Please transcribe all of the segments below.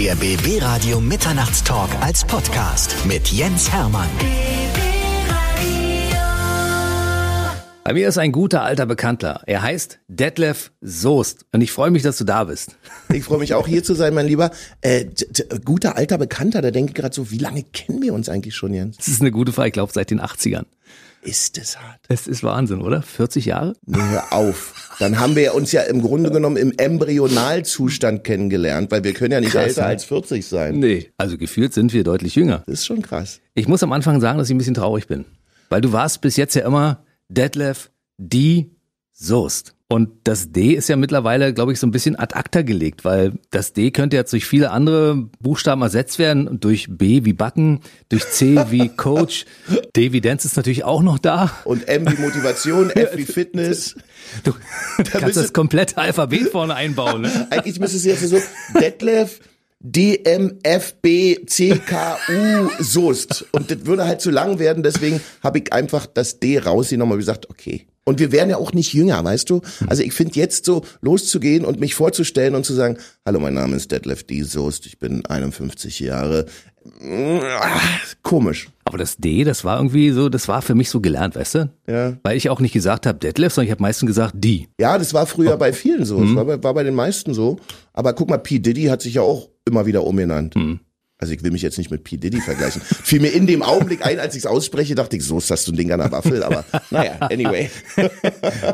Der BB Radio Mitternachtstalk als Podcast mit Jens Hermann. Bei mir ist ein guter alter Bekannter. Er heißt Detlef Soest. Und ich freue mich, dass du da bist. Ich freue mich auch hier zu sein, mein Lieber. Äh, guter alter Bekannter, da denke ich gerade so, wie lange kennen wir uns eigentlich schon, Jens? Das ist eine gute Frage, ich glaube seit den 80ern. Ist es hart. Es ist Wahnsinn, oder? 40 Jahre? Nee, hör auf. Dann haben wir uns ja im Grunde genommen im Embryonalzustand kennengelernt, weil wir können ja nicht krass, älter ne? als 40 sein. Nee, also gefühlt sind wir deutlich jünger. Das ist schon krass. Ich muss am Anfang sagen, dass ich ein bisschen traurig bin. Weil du warst bis jetzt ja immer Detlef die Soest. Und das D ist ja mittlerweile, glaube ich, so ein bisschen ad acta gelegt, weil das D könnte jetzt durch viele andere Buchstaben ersetzt werden, durch B wie Backen, durch C wie Coach, D wie Dance ist natürlich auch noch da. Und M wie Motivation, F wie Fitness. Du, du kannst das komplette Alphabet vorne einbauen. Ne? Eigentlich müsste es jetzt so, Detlef, DMFBCKU Soest. Und das würde halt zu lang werden, deswegen habe ich einfach das D rausgenommen und gesagt, okay, und wir werden ja auch nicht jünger, weißt du? Also ich finde jetzt so loszugehen und mich vorzustellen und zu sagen, hallo, mein Name ist Detlef D. Soest, ich bin 51 Jahre. Komisch. Aber das D, das war irgendwie so, das war für mich so gelernt, weißt du? Ja. Weil ich auch nicht gesagt habe Detlef, sondern ich habe meistens gesagt die. Ja, das war früher oh. bei vielen so. Mhm. Das war bei, war bei den meisten so. Aber guck mal, P. Diddy hat sich ja auch immer wieder umgenannt. Mhm. Also ich will mich jetzt nicht mit P. Diddy vergleichen. Fiel mir in dem Augenblick ein, als ich es ausspreche, dachte ich, so ist das so ein Ding an der Waffel. Aber naja, anyway.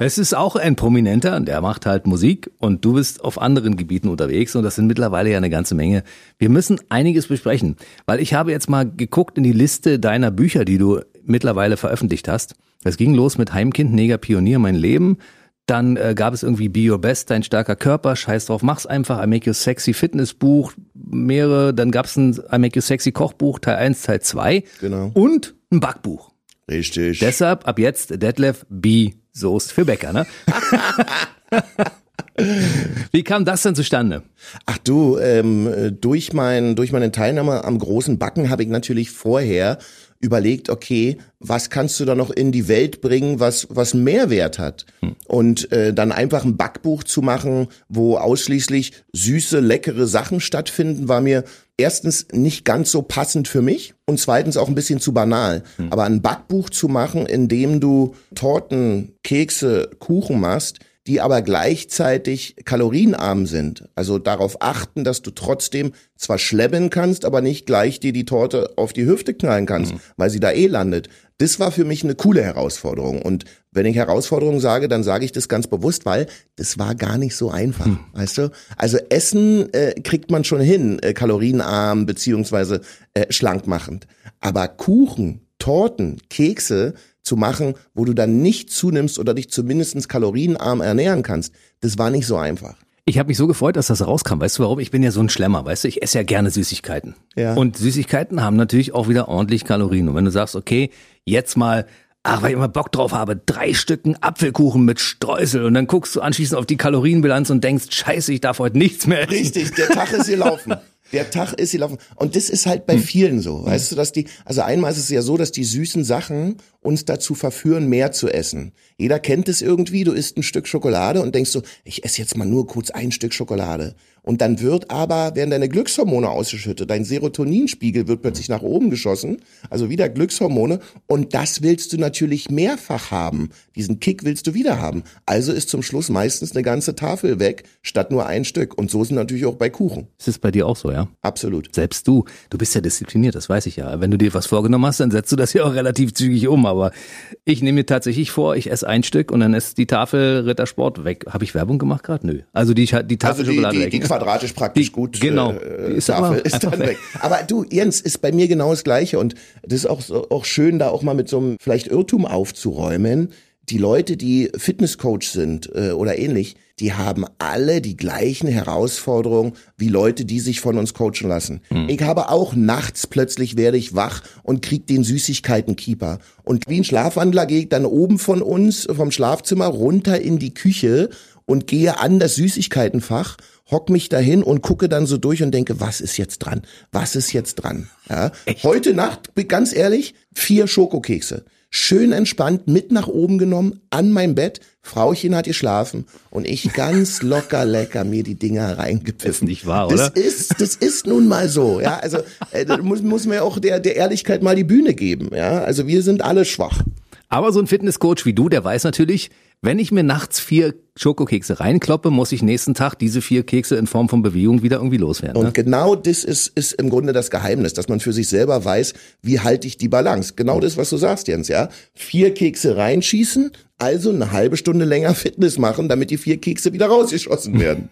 Es ist auch ein Prominenter, der macht halt Musik und du bist auf anderen Gebieten unterwegs und das sind mittlerweile ja eine ganze Menge. Wir müssen einiges besprechen, weil ich habe jetzt mal geguckt in die Liste deiner Bücher, die du mittlerweile veröffentlicht hast. Es ging los mit Heimkind, Neger, Pionier, mein Leben. Dann äh, gab es irgendwie Be Your Best, dein starker Körper, scheiß drauf, mach's einfach, I Make You Sexy Fitnessbuch, mehrere, dann gab's ein I Make You Sexy Kochbuch, Teil 1, Teil 2 genau. und ein Backbuch. Richtig. Deshalb ab jetzt Detlef B. Soest für Bäcker, ne? Wie kam das denn zustande? Ach du, ähm, durch, mein, durch meine Teilnahme am großen Backen habe ich natürlich vorher überlegt, okay, was kannst du da noch in die Welt bringen, was was Mehrwert hat? Hm. Und äh, dann einfach ein Backbuch zu machen, wo ausschließlich süße, leckere Sachen stattfinden, war mir erstens nicht ganz so passend für mich und zweitens auch ein bisschen zu banal. Hm. Aber ein Backbuch zu machen, in dem du Torten, Kekse, Kuchen machst, die aber gleichzeitig kalorienarm sind. Also darauf achten, dass du trotzdem zwar schleppen kannst, aber nicht gleich dir die Torte auf die Hüfte knallen kannst, mhm. weil sie da eh landet. Das war für mich eine coole Herausforderung. Und wenn ich Herausforderung sage, dann sage ich das ganz bewusst, weil das war gar nicht so einfach, mhm. weißt du? Also Essen äh, kriegt man schon hin, äh, kalorienarm beziehungsweise äh, schlankmachend. Aber Kuchen, Torten, Kekse, zu machen, wo du dann nicht zunimmst oder dich zumindest kalorienarm ernähren kannst, das war nicht so einfach. Ich habe mich so gefreut, dass das rauskam. Weißt du warum? Ich bin ja so ein Schlemmer, weißt du? Ich esse ja gerne Süßigkeiten. Ja. Und Süßigkeiten haben natürlich auch wieder ordentlich Kalorien. Und wenn du sagst, okay, jetzt mal ach, weil ich immer Bock drauf habe, drei Stücken Apfelkuchen mit Streusel und dann guckst du anschließend auf die Kalorienbilanz und denkst, scheiße, ich darf heute nichts mehr essen. Richtig, der Tag ist gelaufen. Der Tag ist gelaufen. Und das ist halt bei hm. vielen so. Weißt du, dass die, also einmal ist es ja so, dass die süßen Sachen uns dazu verführen, mehr zu essen. Jeder kennt es irgendwie, du isst ein Stück Schokolade und denkst so, ich esse jetzt mal nur kurz ein Stück Schokolade. Und dann wird aber, werden deine Glückshormone ausgeschüttet, dein Serotoninspiegel wird plötzlich nach oben geschossen, also wieder Glückshormone. Und das willst du natürlich mehrfach haben. Diesen Kick willst du wieder haben. Also ist zum Schluss meistens eine ganze Tafel weg, statt nur ein Stück. Und so sind natürlich auch bei Kuchen. Ist es bei dir auch so, ja? Absolut. Selbst du, du bist ja diszipliniert, das weiß ich ja. Wenn du dir was vorgenommen hast, dann setzt du das ja auch relativ zügig um. Aber ich nehme mir tatsächlich vor, ich esse ein Stück und dann ist die Tafel Rittersport weg. Habe ich Werbung gemacht gerade? Nö. Also die, die Tafel also die, Schokolade die, weg. Die quadratisch praktisch die, gut. Genau. Äh, ist, Tafel ist dann weg. weg. Aber du, Jens, ist bei mir genau das Gleiche und das ist auch, so, auch schön, da auch mal mit so einem vielleicht Irrtum aufzuräumen. Die Leute, die Fitnesscoach sind äh, oder ähnlich, die haben alle die gleichen Herausforderungen wie Leute, die sich von uns coachen lassen. Mhm. Ich habe auch nachts plötzlich werde ich wach und krieg den Süßigkeitenkeeper. Und wie ein Schlafwandler gehe ich dann oben von uns, vom Schlafzimmer runter in die Küche und gehe an das Süßigkeitenfach hock mich dahin und gucke dann so durch und denke, was ist jetzt dran? Was ist jetzt dran? Ja. Heute Nacht, ganz ehrlich, vier Schokokekse. Schön entspannt, mit nach oben genommen, an mein Bett, Frauchen hat geschlafen und ich ganz locker lecker mir die Dinger reingepfiffen. Ist nicht wahr, oder? Das ist, das ist nun mal so, ja. Also äh, da muss, muss man ja auch der, der Ehrlichkeit mal die Bühne geben, ja. Also wir sind alle schwach. Aber so ein Fitnesscoach wie du, der weiß natürlich, wenn ich mir nachts vier Schokokekse reinkloppe, muss ich nächsten Tag diese vier Kekse in Form von Bewegung wieder irgendwie loswerden. Und Ne? genau das ist, ist im Grunde das Geheimnis, dass man für sich selber weiß, wie halte ich die Balance. Genau das, was du sagst, Jens, ja. Vier Kekse reinschießen, also eine halbe Stunde länger Fitness machen, damit die vier Kekse wieder rausgeschossen werden.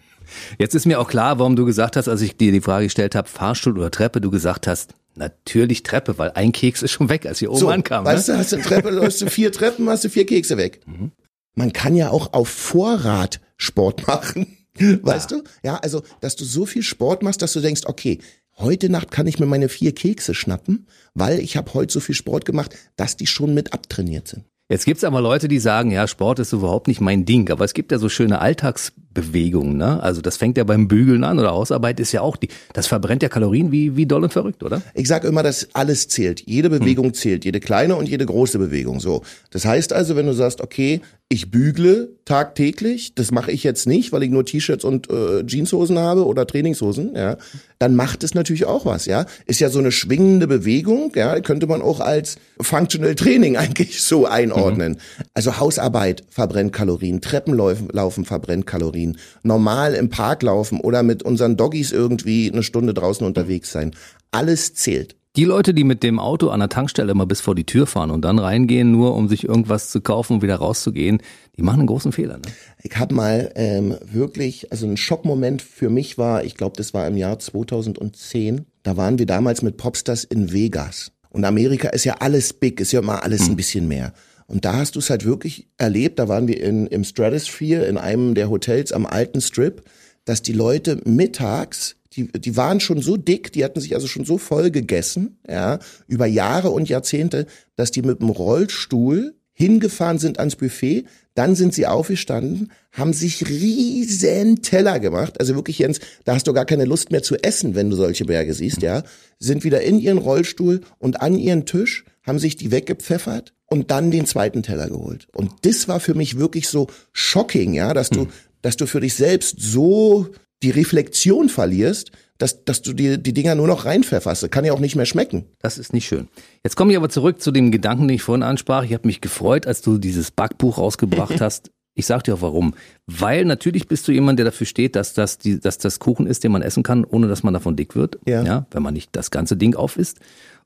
Jetzt ist mir auch klar, warum du gesagt hast, als ich dir die Frage gestellt habe, Fahrstuhl oder Treppe, du gesagt hast, natürlich Treppe, weil ein Keks ist schon weg, als wir oben So, ankamen. weißt ne? du, hast du eine Treppe, läufst du vier Treppen, hast du vier Kekse weg. Man kann ja auch auf Vorrat Sport machen. Weißt du? Ja, also, dass du so viel Sport machst, dass du denkst, okay, heute Nacht kann ich mir meine vier Kekse schnappen, weil ich habe heute so viel Sport gemacht, dass die schon mit abtrainiert sind. Jetzt gibt's aber Leute, die sagen, ja, Sport ist überhaupt nicht mein Ding, aber es gibt ja so schöne Alltagsbewegungen, ne? Also das fängt ja beim Bügeln an oder Hausarbeit ist ja auch die, das verbrennt ja Kalorien wie, wie doll und verrückt, oder? Ich sage immer, dass alles zählt. Jede Bewegung zählt, jede kleine und jede große Bewegung. So, das heißt also, wenn du sagst, okay, ich bügle tagtäglich, das mache ich jetzt nicht, weil ich nur T-Shirts und äh, Jeanshosen habe oder Trainingshosen, ja, dann macht es natürlich auch was, ja. Ist ja so eine schwingende Bewegung, ja, könnte man auch als Functional Training eigentlich so einordnen. Also Hausarbeit verbrennt Kalorien, Treppenlaufen laufen verbrennt Kalorien, normal im Park laufen oder mit unseren Doggies irgendwie eine Stunde draußen unterwegs sein. Alles zählt. Die Leute, die mit dem Auto an der Tankstelle immer bis vor die Tür fahren und dann reingehen, nur um sich irgendwas zu kaufen und wieder rauszugehen, die machen einen großen Fehler. Ne? Ich habe mal ähm, wirklich, also ein Schockmoment für mich war, ich glaube, das war im Jahr 2010. Da waren wir damals mit Popstars in Vegas. Und Amerika ist ja alles big, ist ja immer alles ein bisschen mehr. Und da hast du es halt wirklich erlebt, da waren wir in, im Stratosphere, in einem der Hotels am alten Strip, dass die Leute mittags, die, die waren schon so dick, die hatten sich also schon so voll gegessen, ja, über Jahre und Jahrzehnte, dass die mit dem Rollstuhl hingefahren sind ans Buffet, dann sind sie aufgestanden, haben sich riesen Teller gemacht, also wirklich Jens, da hast du gar keine Lust mehr zu essen, wenn du solche Berge siehst, ja, sind wieder in ihren Rollstuhl und an ihren Tisch, haben sich die weggepfeffert und dann den zweiten Teller geholt. Und das war für mich wirklich so shocking, ja, dass du, dass du für dich selbst so die Reflexion verlierst, dass, dass du dir die Dinger nur noch reinpfefferst. Kann ja auch nicht mehr schmecken. Das ist nicht schön. Jetzt komme ich aber zurück zu dem Gedanken, den ich vorhin ansprach. Ich habe mich gefreut, als du dieses Backbuch rausgebracht hast. Ich sag dir auch warum. Weil natürlich bist du jemand, der dafür steht, dass das, die, dass das Kuchen ist, den man essen kann, ohne dass man davon dick wird. Ja. ja wenn man nicht das ganze Ding auf isst.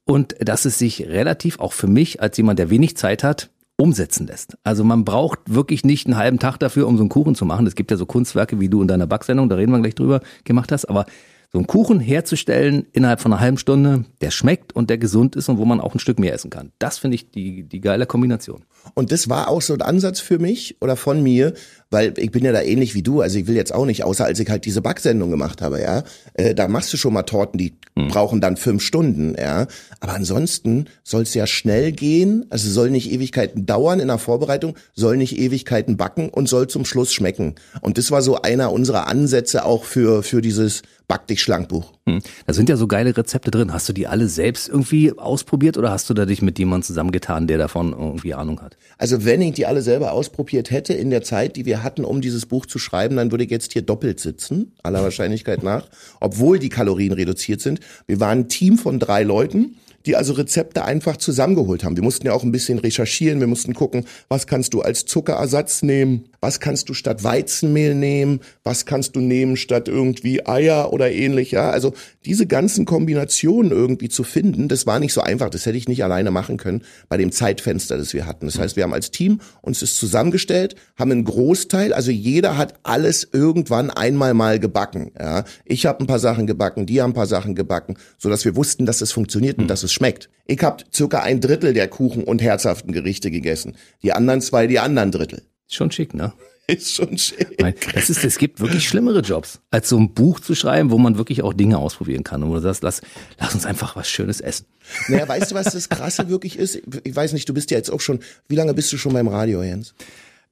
Und dass es sich relativ auch für mich, als jemand, der wenig Zeit hat, umsetzen lässt. Also man braucht wirklich nicht einen halben Tag dafür, um so einen Kuchen zu machen. Es gibt ja so Kunstwerke, wie du in deiner Backsendung, da reden wir gleich drüber, gemacht hast. Aber so einen Kuchen herzustellen innerhalb von einer halben Stunde, der schmeckt und der gesund ist und wo man auch ein Stück mehr essen kann. Das finde ich die, die geile Kombination. Und das war auch so ein Ansatz für mich oder von mir, weil ich bin ja da ähnlich wie du. Also ich will jetzt auch nicht, außer als ich halt diese Backsendung gemacht habe, ja. Äh, da machst du schon mal Torten, die brauchen dann fünf Stunden, ja. Aber ansonsten soll es ja schnell gehen, also soll nicht Ewigkeiten dauern in der Vorbereitung, soll nicht Ewigkeiten backen und soll zum Schluss schmecken. Und das war so einer unserer Ansätze auch für, für dieses Back dich Schlankbuch. Hm. Da sind ja so geile Rezepte drin. Hast du die alle selbst irgendwie ausprobiert oder hast du da dich mit jemandem zusammengetan, der davon irgendwie Ahnung hat? Also wenn ich die alle selber ausprobiert hätte in der Zeit, die wir hatten, um dieses Buch zu schreiben, dann würde ich jetzt hier doppelt sitzen, aller Wahrscheinlichkeit nach, obwohl die Kalorien reduziert sind. Wir waren ein Team von drei Leuten, die also Rezepte einfach zusammengeholt haben. Wir mussten ja auch ein bisschen recherchieren, wir mussten gucken, was kannst du als Zuckerersatz nehmen, was kannst du statt Weizenmehl nehmen, was kannst du nehmen statt irgendwie Eier oder ähnlich, ja. Also diese ganzen Kombinationen irgendwie zu finden, das war nicht so einfach, das hätte ich nicht alleine machen können bei dem Zeitfenster, das wir hatten. Das heißt, wir haben als Team uns das zusammengestellt, haben einen Großteil, also jeder hat alles irgendwann einmal mal gebacken, ja. Ich habe ein paar Sachen gebacken, die haben ein paar Sachen gebacken, so dass wir wussten, dass es funktioniert und dass es schmeckt. Ich habe circa ein Drittel der Kuchen und herzhaften Gerichte gegessen, die anderen zwei die anderen Drittel. Schon schick, ne? Ist schon schön. Nein, Das ist, es gibt wirklich schlimmere Jobs, als so ein Buch zu schreiben, wo man wirklich auch Dinge ausprobieren kann. Und wo du sagst, lass, lass uns einfach was Schönes essen. Naja, weißt du, was das Krasse wirklich ist? Ich weiß nicht, du bist ja jetzt auch schon, wie lange bist du schon beim Radio, Jens?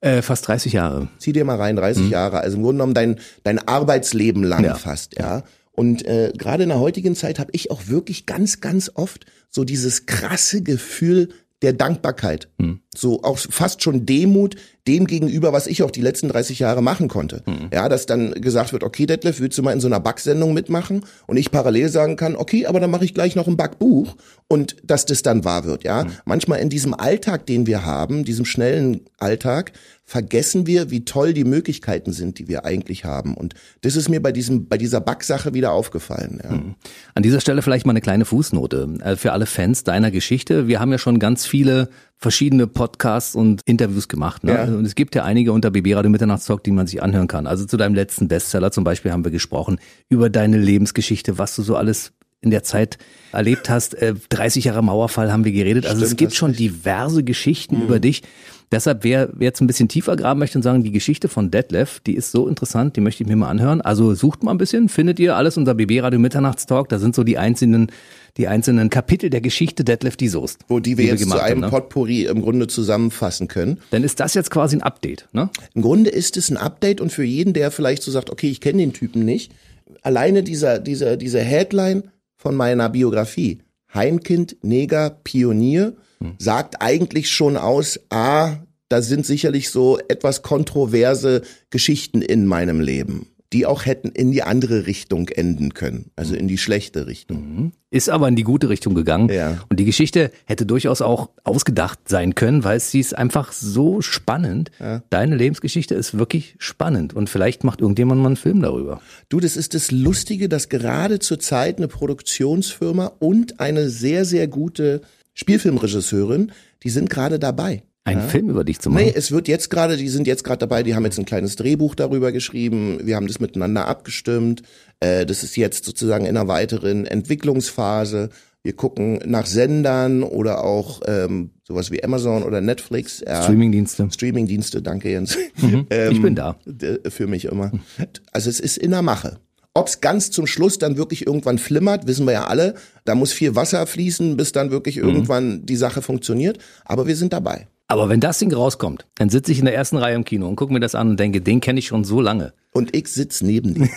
Äh, fast 30 Jahre. Zieh dir mal rein, 30 Jahre. Also im Grunde genommen dein, dein Arbeitsleben lang Ja. fast, ja. Und äh, gerade in der heutigen Zeit habe ich auch wirklich ganz, ganz oft so dieses krasse Gefühl der Dankbarkeit. Hm. So auch fast schon Demut dem gegenüber, was ich auch die letzten 30 Jahre machen konnte. Hm. Ja, dass dann gesagt wird, okay, Detlef, willst du mal in so einer Backsendung mitmachen? Und ich parallel sagen kann, okay, aber dann mache ich gleich noch ein Backbuch und dass das dann wahr wird. Ja, hm. manchmal in diesem Alltag, den wir haben, diesem schnellen Alltag, vergessen wir, wie toll die Möglichkeiten sind, die wir eigentlich haben. Und das ist mir bei diesem, bei dieser Backsache wieder aufgefallen. Ja. Hm. An dieser Stelle vielleicht mal eine kleine Fußnote äh, für alle Fans deiner Geschichte. Wir haben ja schon ganz viele verschiedene Podcasts und Interviews gemacht. Ne? Ja. Und es gibt ja einige unter BB Radio Mitternachtstalk, die man sich anhören kann. Also zu deinem letzten Bestseller zum Beispiel haben wir gesprochen über deine Lebensgeschichte, was du so alles in der Zeit erlebt hast. 30 äh, Jahre Mauerfall haben wir geredet. Also Stimmt, es gibt schon diverse Geschichten mhm. über dich. Deshalb, wer, wer jetzt ein bisschen tiefer graben möchte und sagen, die Geschichte von Detlef, die ist so interessant, die möchte ich mir mal anhören. Also sucht mal ein bisschen, findet ihr alles unter BB Radio Mitternachtstalk. Da sind so die einzelnen, die einzelnen Kapitel der Geschichte Detlef die Soest. Wo die wir die jetzt wir zu einem haben, ne? Potpourri im Grunde zusammenfassen können. Dann ist das jetzt quasi ein Update, ne? Im Grunde ist es ein Update und für jeden, der vielleicht so sagt, okay, ich kenne den Typen nicht, alleine dieser, dieser, dieser Headline von meiner Biografie, Heimkind, Neger, Pionier, sagt eigentlich schon aus, ah, da sind sicherlich so etwas kontroverse Geschichten in meinem Leben die auch hätten in die andere Richtung enden können, also in die schlechte Richtung. Mhm. Ist aber in die gute Richtung gegangen. Ja. Und die Geschichte hätte durchaus auch ausgedacht sein können, weil sie ist einfach so spannend. Ja. Deine Lebensgeschichte ist wirklich spannend und vielleicht macht irgendjemand mal einen Film darüber. Du, das ist das Lustige, dass gerade zur Zeit eine Produktionsfirma und eine sehr, sehr gute Spielfilmregisseurin, die sind gerade dabei. Einen ja. Film über dich zu machen? Nee, es wird jetzt gerade, die sind jetzt gerade dabei, die haben jetzt ein kleines Drehbuch darüber geschrieben, wir haben das miteinander abgestimmt. Äh, das ist jetzt sozusagen in einer weiteren Entwicklungsphase. Wir gucken nach Sendern oder auch ähm, sowas wie Amazon oder Netflix. Äh, Streamingdienste. Streamingdienste, danke Jens. Mhm, ähm, ich bin da. Für mich immer. Also es ist in der Mache. Ob es ganz zum Schluss dann wirklich irgendwann flimmert, wissen wir ja alle. Da muss viel Wasser fließen, bis dann wirklich mhm. irgendwann die Sache funktioniert. Aber wir sind dabei. Aber wenn das Ding rauskommt, dann sitze ich in der ersten Reihe im Kino und gucke mir das an und denke, den kenne ich schon so lange. Und ich sitze neben dir.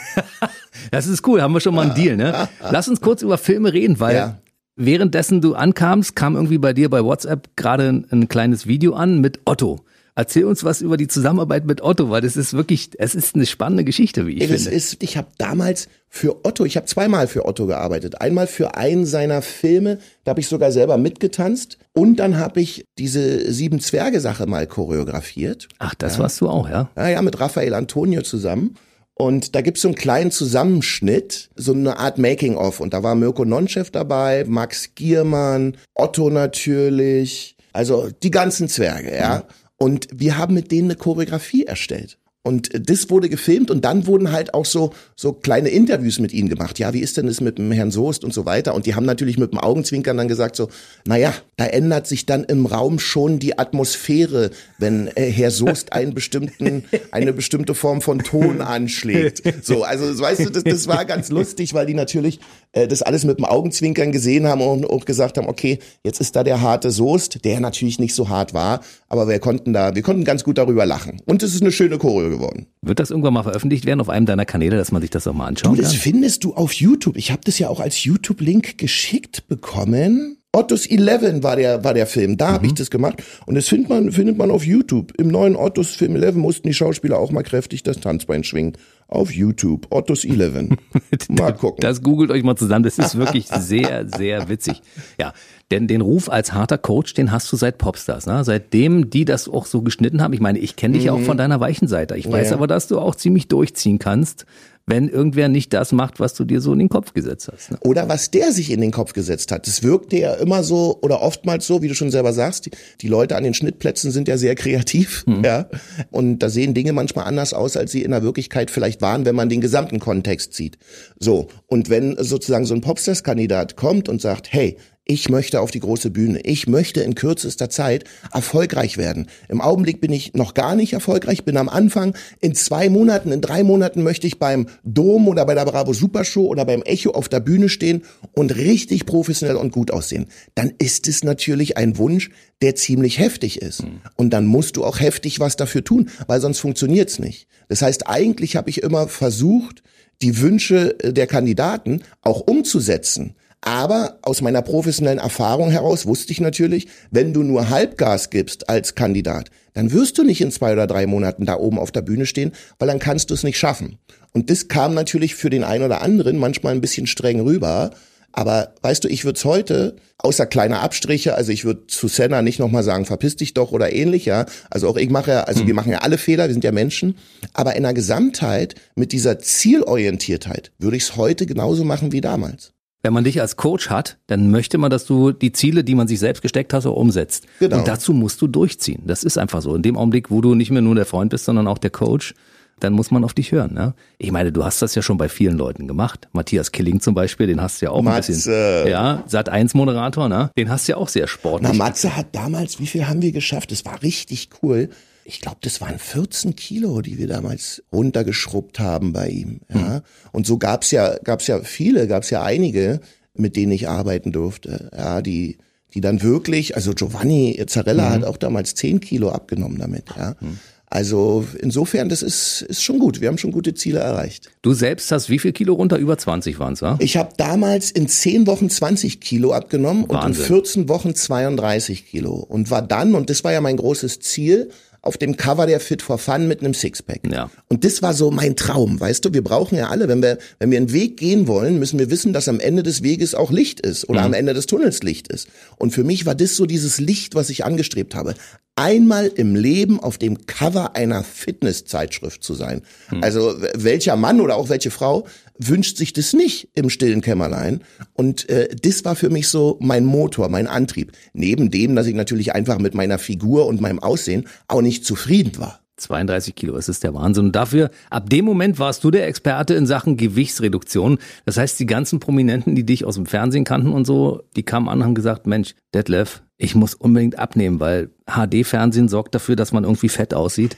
das ist cool, haben wir schon mal einen Deal, ne? Lass uns kurz über Filme reden, weil ja. währenddessen du ankamst, kam irgendwie bei dir bei WhatsApp gerade ein, ein kleines Video an mit Otto. Erzähl uns was über die Zusammenarbeit mit Otto, weil das ist wirklich, es ist eine spannende Geschichte, wie ich es finde. Ist, ich habe damals für Otto, ich habe zweimal für Otto gearbeitet. Einmal für einen seiner Filme, da habe ich sogar selber mitgetanzt. Und dann habe ich diese Sieben Zwerge-Sache mal choreografiert. Ach, das ja. warst du auch, ja? Ja, ja, mit Raphael Antonio zusammen. Und da gibt's so einen kleinen Zusammenschnitt, so eine Art Making-of. Und da war Mirko Nonchef dabei, Max Giermann, Otto natürlich, also die ganzen Zwerge, ja. Mhm. Und wir haben mit denen eine Choreografie erstellt. Und das wurde gefilmt und dann wurden halt auch so, so kleine Interviews mit ihnen gemacht. Ja, wie ist denn das mit dem Herrn Soest und so weiter? Und die haben natürlich mit dem Augenzwinkern dann gesagt so, naja, da ändert sich dann im Raum schon die Atmosphäre, wenn äh, Herr Soest einen bestimmten, eine bestimmte Form von Ton anschlägt. So, also weißt du, das, das war ganz lustig, weil die natürlich äh, das alles mit dem Augenzwinkern gesehen haben und, und gesagt haben, okay, jetzt ist da der harte Soest, der natürlich nicht so hart war, aber wir konnten da, wir konnten ganz gut darüber lachen. Und es ist eine schöne Choreo geworden. Wird das irgendwann mal veröffentlicht werden auf einem deiner Kanäle, dass man sich das auch mal anschaut? Du, das findest du auf YouTube. Ich habe das ja auch als YouTube-Link geschickt bekommen. Ottos 11 war der, war der Film. Da mhm. habe ich das gemacht. Und das findet man, findet man auf YouTube. Im neuen Ottos Film 11 mussten die Schauspieler auch mal kräftig das Tanzbein schwingen. Auf YouTube. Ottos 11. Mal gucken. Das googelt euch mal zusammen. Das ist wirklich sehr, sehr witzig. Ja. Denn den Ruf als harter Coach, den hast du seit Popstars, ne? Seitdem die das auch so geschnitten haben. Ich meine, ich kenne dich mhm. ja auch mhm. von deiner weichen Seite. Ich weiß ja. aber, dass du auch ziemlich durchziehen kannst wenn irgendwer nicht das macht, was du dir so in den Kopf gesetzt hast. Ne? Oder was der sich in den Kopf gesetzt hat. Das wirkte ja immer so oder oftmals so, wie du schon selber sagst. Die, die Leute an den Schnittplätzen sind ja sehr kreativ, mhm. ja. Und da sehen Dinge manchmal anders aus, als sie in der Wirklichkeit vielleicht waren, wenn man den gesamten Kontext sieht. So. Und wenn sozusagen so ein Popstars-Kandidat kommt und sagt, hey, ich möchte auf die große Bühne. Ich möchte in kürzester Zeit erfolgreich werden. Im Augenblick bin ich noch gar nicht erfolgreich, bin am Anfang. In zwei Monaten, in drei Monaten möchte ich beim Dom oder bei der Bravo Supershow oder beim Echo auf der Bühne stehen und richtig professionell und gut aussehen. Dann ist es natürlich ein Wunsch, der ziemlich heftig ist. Mhm. Und dann musst du auch heftig was dafür tun, weil sonst funktioniert's nicht. Das heißt, eigentlich habe ich immer versucht, die Wünsche der Kandidaten auch umzusetzen Aber aus meiner professionellen Erfahrung heraus wusste ich natürlich, wenn du nur Halbgas gibst als Kandidat, dann wirst du nicht in zwei oder drei Monaten da oben auf der Bühne stehen, weil dann kannst du es nicht schaffen. Und das kam natürlich für den einen oder anderen manchmal ein bisschen streng rüber. Aber weißt du, ich würde es heute, außer kleiner Abstriche, also ich würde zu Senna nicht nochmal sagen, verpiss dich doch oder ähnlich, ja. Also auch ich mache ja, also hm. wir machen ja alle Fehler, wir sind ja Menschen. Aber in der Gesamtheit, mit dieser Zielorientiertheit, würde ich es heute genauso machen wie damals. Wenn man dich als Coach hat, dann möchte man, dass du die Ziele, die man sich selbst gesteckt hat, auch umsetzt. Genau. Und dazu musst du durchziehen. Das ist einfach so. In dem Augenblick, wo du nicht mehr nur der Freund bist, sondern auch der Coach, dann muss man auf dich hören. Ne? Ich meine, du hast das ja schon bei vielen Leuten gemacht. Matthias Killing zum Beispiel, den hast du ja auch Matze. ein bisschen. Ja, Sat 1 Moderator, ne? Den hast du ja auch sehr sportlich. Na, Matze hat damals, wie viel haben wir geschafft? Das war richtig cool. Ich glaube, das waren 14 Kilo, die wir damals runtergeschrubbt haben bei ihm. Ja? Hm. Und so gab's ja, gab's ja viele, gab's ja einige, mit denen ich arbeiten durfte. Ja, die, die dann wirklich, also Giovanni Zarella mhm. hat auch damals 10 Kilo abgenommen damit. Ja. Mhm. Also insofern, das ist, ist schon gut. Wir haben schon gute Ziele erreicht. Du selbst hast wie viel Kilo runter? Über 20 waren es, ja? Ich habe damals in 10 Wochen 20 Kilo abgenommen Wahnsinn. und in 14 Wochen 32 Kilo. Und war dann, und das war ja mein großes Ziel, auf dem Cover der Fit for Fun mit einem Sixpack. Ja. Und das war so mein Traum, weißt du? Wir brauchen ja alle, wenn wir, wenn wir einen Weg gehen wollen, müssen wir wissen, dass am Ende des Weges auch Licht ist oder mhm. am Ende des Tunnels Licht ist. Und für mich war das so dieses Licht, was ich angestrebt habe einmal im Leben auf dem Cover einer Fitnesszeitschrift zu sein. Hm. Also welcher Mann oder auch welche Frau wünscht sich das nicht im stillen Kämmerlein? Und äh, das war für mich so mein Motor, mein Antrieb. Neben dem, dass ich natürlich einfach mit meiner Figur und meinem Aussehen auch nicht zufrieden war. 32 Kilo, es ist der Wahnsinn. Und dafür, ab dem Moment warst du der Experte in Sachen Gewichtsreduktion. Das heißt, die ganzen Prominenten, die dich aus dem Fernsehen kannten und so, die kamen an und haben gesagt, Mensch, Detlef, ich muss unbedingt abnehmen, weil HD-Fernsehen sorgt dafür, dass man irgendwie fett aussieht.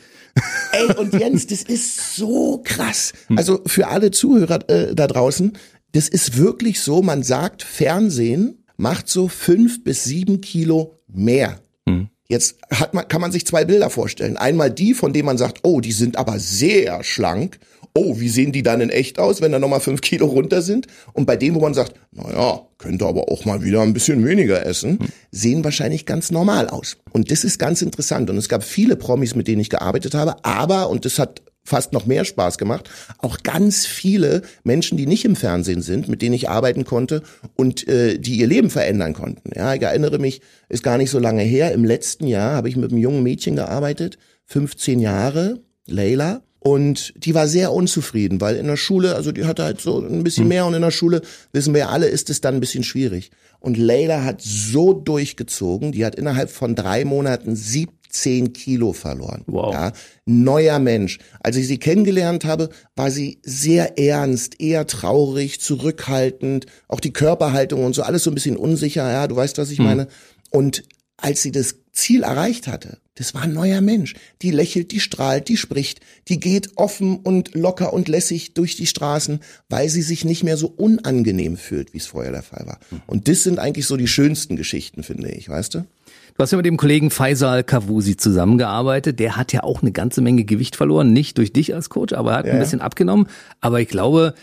Ey, und Jens, das ist so krass. Hm. Also für alle Zuhörer äh, da draußen, das ist wirklich so, man sagt, Fernsehen macht so fünf bis sieben Kilo mehr. Hm. Jetzt hat man, kann man sich zwei Bilder vorstellen. Einmal die, von denen man sagt, oh, die sind aber sehr schlank. Oh, wie sehen die dann in echt aus, wenn da nochmal fünf Kilo runter sind? Und bei denen, wo man sagt, naja, könnte aber auch mal wieder ein bisschen weniger essen, sehen wahrscheinlich ganz normal aus. Und das ist ganz interessant. Und es gab viele Promis, mit denen ich gearbeitet habe, aber, und das hat fast noch mehr Spaß gemacht. Auch ganz viele Menschen, die nicht im Fernsehen sind, mit denen ich arbeiten konnte und äh, die ihr Leben verändern konnten. Ja, ich erinnere mich, ist gar nicht so lange her. Im letzten Jahr habe ich mit einem jungen Mädchen gearbeitet, 15 Jahre, Leila. Und die war sehr unzufrieden, weil in der Schule, also die hatte halt so ein bisschen hm. mehr und in der Schule, wissen wir ja alle, ist es dann ein bisschen schwierig. Und Leila hat so durchgezogen, die hat innerhalb von drei Monaten 17 Kilo verloren. Wow. Ja, neuer Mensch. Als ich sie kennengelernt habe, war sie sehr ernst, eher traurig, zurückhaltend, auch die Körperhaltung und so, alles so ein bisschen unsicher, ja, du weißt, was ich hm. meine. Und als sie das Ziel erreicht hatte, das war ein neuer Mensch. Die lächelt, die strahlt, die spricht, die geht offen und locker und lässig durch die Straßen, weil sie sich nicht mehr so unangenehm fühlt, wie es vorher der Fall war. Und das sind eigentlich so die schönsten Geschichten, finde ich, weißt du? Du hast ja mit dem Kollegen Faisal Kavusi zusammengearbeitet. Der hat ja auch eine ganze Menge Gewicht verloren. Nicht durch dich als Coach, aber er hat ja, ein bisschen abgenommen. Aber ich glaube,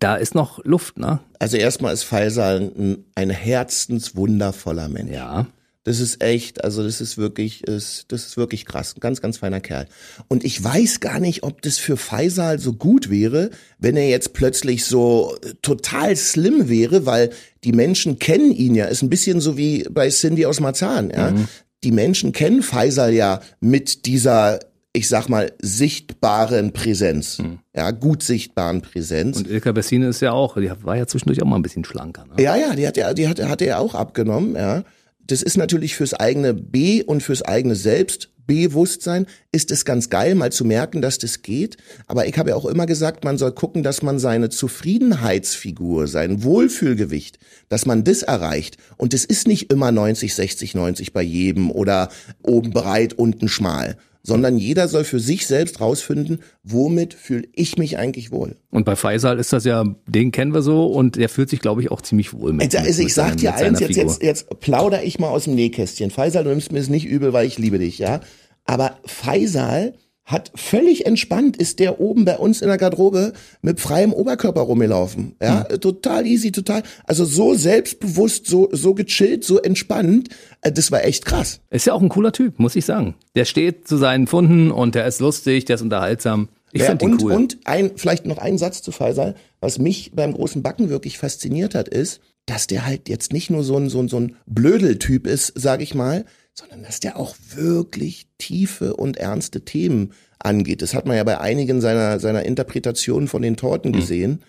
da ist noch Luft, ne? Also erstmal ist Faisal ein, ein herzenswundervoller Mensch. Ja. Das ist echt, also das ist wirklich, ist, das ist wirklich krass. Ein ganz, ganz feiner Kerl. Und ich weiß gar nicht, ob das für Faisal so gut wäre, wenn er jetzt plötzlich so total slim wäre, weil die Menschen kennen ihn ja. Ist ein bisschen so wie bei Cindy aus Marzahn, ja. Mhm. Die Menschen kennen Faisal ja mit dieser ich sag mal, sichtbaren Präsenz. Hm. Ja, gut sichtbaren Präsenz. Und Ilka Bessine ist ja auch, die war ja zwischendurch auch mal ein bisschen schlanker. Ne? Ja, ja, die hat ja, die hat, hat er auch abgenommen, ja das ist natürlich fürs eigene B und fürs eigene Selbst Bewusstsein ist es ganz geil, mal zu merken, dass das geht. Aber ich habe ja auch immer gesagt, man soll gucken, dass man seine Zufriedenheitsfigur, sein Wohlfühlgewicht, dass man das erreicht. Und es ist nicht immer 90, 60, 90 bei jedem oder oben breit, unten schmal, sondern jeder soll für sich selbst rausfinden, womit fühle ich mich eigentlich wohl. Und bei Faisal ist das ja, den kennen wir so und der fühlt sich, glaube ich, auch ziemlich wohl mit. Also, also ich sag dir eins, jetzt, jetzt, jetzt plauder ich mal aus dem Nähkästchen. Faisal, du nimmst mir es nicht übel, weil ich liebe dich, ja. Aber Faisal hat völlig entspannt, ist der oben bei uns in der Garderobe mit freiem Oberkörper rumgelaufen. Ja, mhm. total easy, total. Also so selbstbewusst, so, so gechillt, so entspannt. Äh, das war echt krass. Ist ja auch ein cooler Typ, muss ich sagen. Der steht zu seinen Funden und der ist lustig, der ist unterhaltsam. Ich ja, finde ihn cool. Und ein, vielleicht noch ein Satz zu Faisal. Was mich beim großen Backen wirklich fasziniert hat, ist, dass der halt jetzt nicht nur so ein, so ein, so ein Blödeltyp ist, sag ich mal, sondern dass der auch wirklich tiefe und ernste Themen angeht. Das hat man ja bei einigen seiner, seiner Interpretationen von den Torten mhm. gesehen.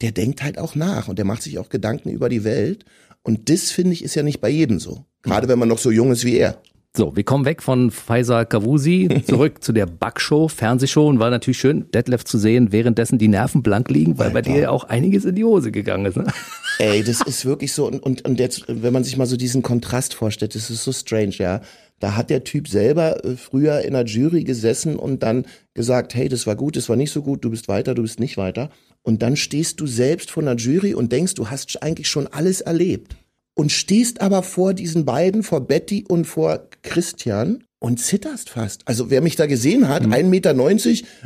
Der denkt halt auch nach und der macht sich auch Gedanken über die Welt. Und das finde ich ist ja nicht bei jedem so. Gerade wenn man noch so jung ist wie er. So, wir kommen weg von Faisal Kavusi zurück zu der Backshow, Fernsehshow und war natürlich schön, Detlef zu sehen, währenddessen die Nerven blank liegen, weil Alter. bei dir ja auch einiges in die Hose gegangen ist. Ne? Ey, das ist wirklich so und, und, und jetzt, wenn man sich mal so diesen Kontrast vorstellt, das ist so strange, ja. Da hat der Typ selber äh, früher in der Jury gesessen und dann gesagt, hey, das war gut, das war nicht so gut, du bist weiter, du bist nicht weiter. Und dann stehst du selbst vor einer Jury und denkst, du hast eigentlich schon alles erlebt und stehst aber vor diesen beiden, vor Betty und vor Christian und zitterst fast. Also wer mich da gesehen hat, mhm. 1,90 Meter,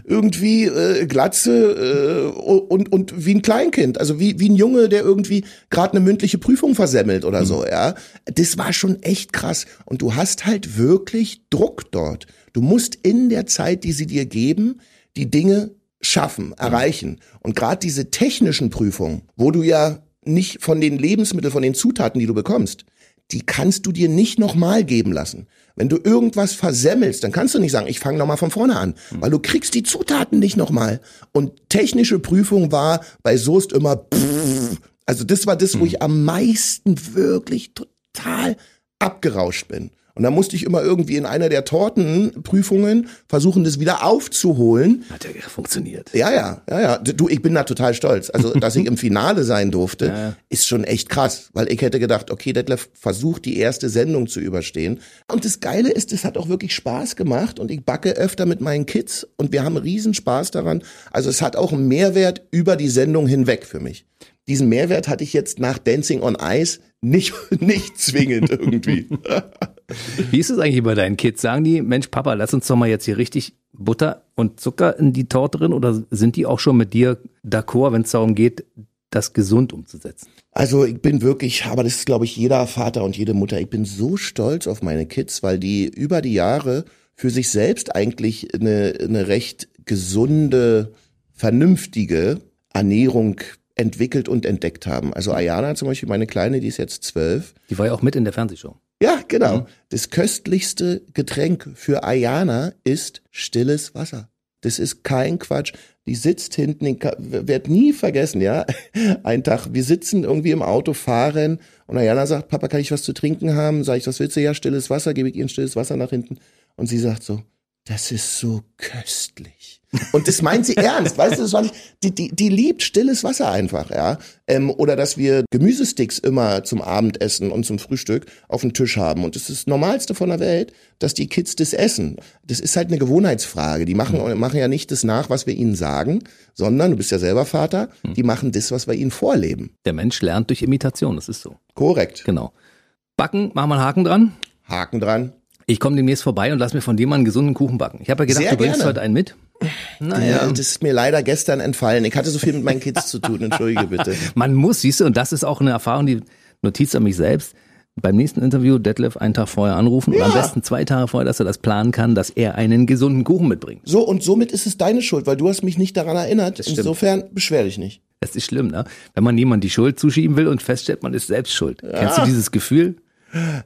irgendwie äh, Glatze äh, und, und wie ein Kleinkind, also wie, wie ein Junge, der irgendwie gerade eine mündliche Prüfung versemmelt oder mhm. so, ja. Das war schon echt krass. Und du hast halt wirklich Druck dort. Du musst in der Zeit, die sie dir geben, die Dinge schaffen, erreichen. Und gerade diese technischen Prüfungen, wo du ja nicht von den Lebensmitteln, von den Zutaten, die du bekommst, die kannst du dir nicht nochmal geben lassen. Wenn du irgendwas versemmelst, dann kannst du nicht sagen, ich fange nochmal von vorne an, weil du kriegst die Zutaten nicht nochmal. Und technische Prüfung war bei Soest immer, pff, also das war das, wo hm. ich am meisten wirklich total abgerauscht bin. Und da musste ich immer irgendwie in einer der Tortenprüfungen versuchen, das wieder aufzuholen. Hat ja funktioniert. Ja, ja, ja, ja. Du, ich bin da total stolz. Also, dass ich im Finale sein durfte, ja. ist schon echt krass. Weil ich hätte gedacht, okay, Detlef versucht, die erste Sendung zu überstehen. Und das Geile ist, es hat auch wirklich Spaß gemacht und ich backe öfter mit meinen Kids und wir haben riesen Spaß daran. Also es hat auch einen Mehrwert über die Sendung hinweg für mich diesen Mehrwert hatte ich jetzt nach Dancing on Ice nicht, nicht zwingend irgendwie. Wie ist es eigentlich bei deinen Kids? Sagen die, Mensch, Papa, lass uns doch mal jetzt hier richtig Butter und Zucker in die Torte drin oder sind die auch schon mit dir d'accord, wenn es darum geht, das gesund umzusetzen? Also ich bin wirklich, aber das ist glaube ich jeder Vater und jede Mutter, ich bin so stolz auf meine Kids, weil die über die Jahre für sich selbst eigentlich eine, eine recht gesunde, vernünftige Ernährung entwickelt und entdeckt haben. Also Ayana zum Beispiel, meine Kleine, die ist jetzt zwölf. Die war ja auch mit in der Fernsehshow. Ja, genau. Mhm. Das köstlichste Getränk für Ayana ist stilles Wasser. Das ist kein Quatsch. Die sitzt hinten, ich werd nie vergessen, ja. Ein Tag, wir sitzen irgendwie im Auto, fahren und Ayana sagt, Papa, kann ich was zu trinken haben? Sag ich, was willst du? Ja, stilles Wasser, gebe ich ihr ein stilles Wasser nach hinten. Und sie sagt so, das ist so köstlich. Und das meint sie ernst, weißt du, das war nicht, die, die, die liebt stilles Wasser einfach, ja. Ähm, oder dass wir Gemüsesticks immer zum Abendessen und zum Frühstück auf dem Tisch haben. Und das ist das Normalste von der Welt, dass die Kids das essen. Das ist halt eine Gewohnheitsfrage. Die machen, mhm. machen ja nicht das nach, was wir ihnen sagen, sondern, du bist ja selber Vater, mhm. die machen das, was wir ihnen vorleben. Der Mensch lernt durch Imitation, das ist so. Korrekt. Genau. Backen, machen wir einen Haken dran. Haken dran. Ich komme demnächst vorbei und lass mir von dir mal einen gesunden Kuchen backen. Ich habe ja gedacht, Sehr du bringst gerne. heute einen mit. Naja. Das ist mir leider gestern entfallen. Ich hatte so viel mit meinen Kids zu tun. Entschuldige bitte. Man muss, siehst du, und das ist auch eine Erfahrung, die Notiz an mich selbst. Beim nächsten Interview Detlef einen Tag vorher anrufen ja. und am besten zwei Tage vorher, dass er das planen kann, dass er einen gesunden Kuchen mitbringt. So, und somit ist es deine Schuld, weil du hast mich nicht daran erinnert. Insofern beschwer dich nicht. Das ist schlimm, ne? Wenn man jemand die Schuld zuschieben will und feststellt, man ist selbst schuld. Ja. Kennst du dieses Gefühl?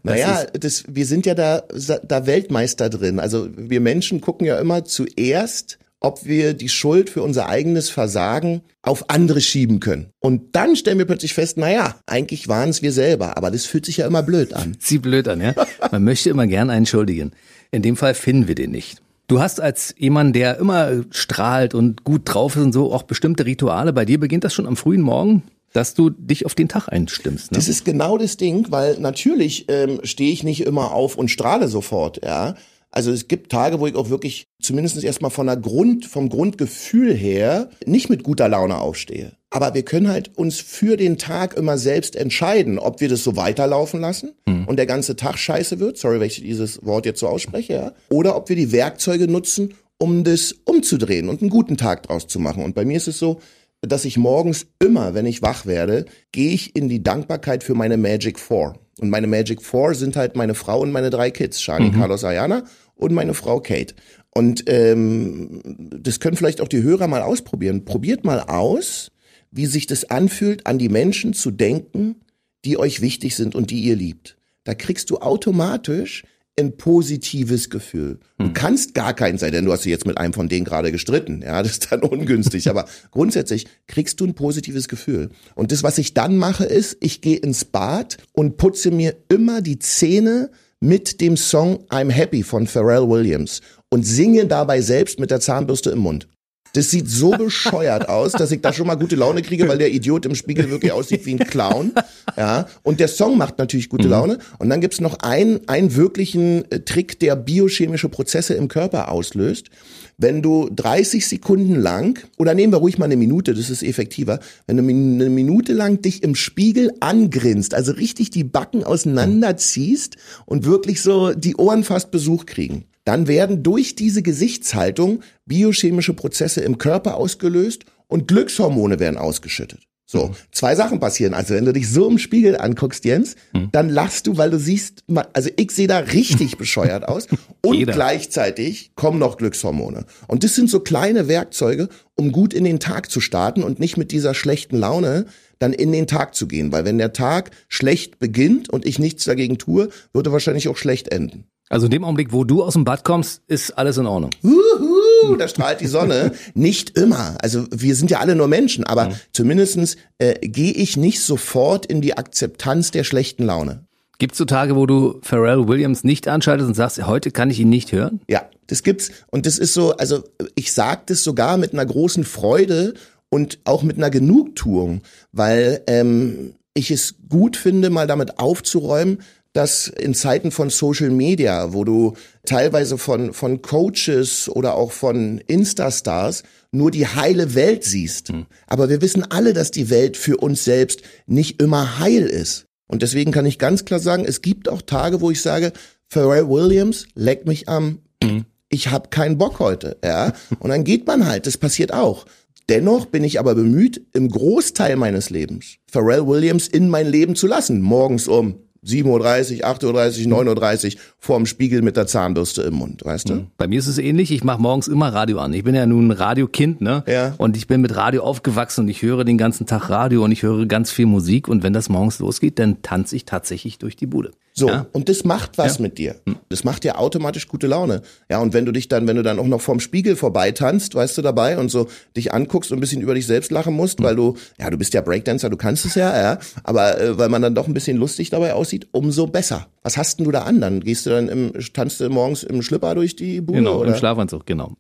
Naja, das, wir sind ja da, da Weltmeister drin. Also wir Menschen gucken ja immer zuerst, ob wir die Schuld für unser eigenes Versagen auf andere schieben können. Und dann stellen wir plötzlich fest, naja, eigentlich waren es wir selber, aber das fühlt sich ja immer blöd an. Sieht blöd an, ja? Man möchte immer gern einen schuldigen. In dem Fall finden wir den nicht. Du hast als jemand, der immer strahlt und gut drauf ist und so, auch bestimmte Rituale. Bei dir beginnt das schon am frühen Morgen? Dass du dich auf den Tag einstimmst. Ne? Das ist genau das Ding, weil natürlich ähm, stehe ich nicht immer auf und strahle sofort, ja. Also es gibt Tage, wo ich auch wirklich zumindest erstmal von der Grund, vom Grundgefühl her nicht mit guter Laune aufstehe. Aber wir können halt uns für den Tag immer selbst entscheiden, ob wir das so weiterlaufen lassen mhm. und der ganze Tag scheiße wird, sorry, wenn ich dieses Wort jetzt so ausspreche, ja, oder ob wir die Werkzeuge nutzen, um das umzudrehen und einen guten Tag draus zu machen. Und bei mir ist es so, dass ich morgens immer, wenn ich wach werde, gehe ich in die Dankbarkeit für meine Magic Four. Und meine Magic Four sind halt meine Frau und meine drei Kids, Shani, mhm. Carlos, Ayana und meine Frau Kate. Und ähm, das können vielleicht auch die Hörer mal ausprobieren. Probiert mal aus, wie sich das anfühlt, an die Menschen zu denken, die euch wichtig sind und die ihr liebt. Da kriegst du automatisch ein positives Gefühl. Du hm. kannst gar keinen sein, denn du hast dich jetzt mit einem von denen gerade gestritten. Ja, das ist dann ungünstig. Aber grundsätzlich kriegst du ein positives Gefühl. Und das, was ich dann mache, ist, ich gehe ins Bad und putze mir immer die Zähne mit dem Song I'm Happy von Pharrell Williams und singe dabei selbst mit der Zahnbürste im Mund. Das sieht so bescheuert aus, dass ich da schon mal gute Laune kriege, weil der Idiot im Spiegel wirklich aussieht wie ein Clown. Ja, und der Song macht natürlich gute mhm. Laune. Und dann gibt's noch einen, einen wirklichen äh, Trick, der biochemische Prozesse im Körper auslöst. Wenn du 30 Sekunden lang, oder nehmen wir ruhig mal eine Minute, das ist effektiver, wenn du eine Minute lang dich im Spiegel angrinst, also richtig die Backen auseinanderziehst und wirklich so die Ohren fast Besuch kriegen dann werden durch diese Gesichtshaltung biochemische Prozesse im Körper ausgelöst und Glückshormone werden ausgeschüttet. So, mhm. zwei Sachen passieren. Also wenn du dich so im Spiegel anguckst, Jens, mhm. dann lachst du, weil du siehst, also ich sehe da richtig bescheuert aus und Jeder. gleichzeitig kommen noch Glückshormone. Und das sind so kleine Werkzeuge, um gut in den Tag zu starten und nicht mit dieser schlechten Laune dann in den Tag zu gehen. Weil wenn der Tag schlecht beginnt und ich nichts dagegen tue, würde er wahrscheinlich auch schlecht enden. Also in dem Augenblick, wo du aus dem Bad kommst, ist alles in Ordnung. Uhu, da strahlt die Sonne. nicht immer. Also wir sind ja alle nur Menschen, aber mhm. zumindestens äh, gehe ich nicht sofort in die Akzeptanz der schlechten Laune. Gibt es so Tage, wo du Pharrell Williams nicht anschaltest und sagst, heute kann ich ihn nicht hören? Ja, das gibt's. Und das ist so, also ich sage das sogar mit einer großen Freude und auch mit einer Genugtuung, weil ähm, ich es gut finde, mal damit aufzuräumen, dass in Zeiten von Social Media, wo du teilweise von, von Coaches oder auch von Instastars nur die heile Welt siehst. Mhm. Aber wir wissen alle, dass die Welt für uns selbst nicht immer heil ist. Und deswegen kann ich ganz klar sagen, es gibt auch Tage, wo ich sage, Pharrell Williams leckt mich am, mhm. ich habe keinen Bock heute, ja. Und dann geht man halt, das passiert auch. Dennoch bin ich aber bemüht, im Großteil meines Lebens Pharrell Williams in mein Leben zu lassen. Morgens um 7.30 Uhr, 8.30 Uhr, 9.30 Uhr vorm Spiegel mit der Zahnbürste im Mund, weißt du? Hm. Bei mir ist es ähnlich. Ich mache morgens immer Radio an. Ich bin ja nun ein Radiokind, ne? Ja. Und ich bin mit Radio aufgewachsen und ich höre den ganzen Tag Radio und ich höre ganz viel Musik. Und wenn das morgens losgeht, dann tanze ich tatsächlich durch die Bude. So, ja? und das macht was ja. mit dir. Hm. Das macht dir automatisch gute Laune. Ja, und wenn du dich dann, wenn du dann auch noch vorm Spiegel vorbei tanzt, weißt du, dabei und so dich anguckst und ein bisschen über dich selbst lachen musst, hm. weil du, ja, du bist ja Breakdancer, du kannst es ja, ja, aber äh, weil man dann doch ein bisschen lustig dabei aussieht, umso besser. Was hast denn du da an? Dann gehst du dann im, tanzt du morgens im Schlipper durch die Bude? Genau, oder? im Schlafanzug, genau.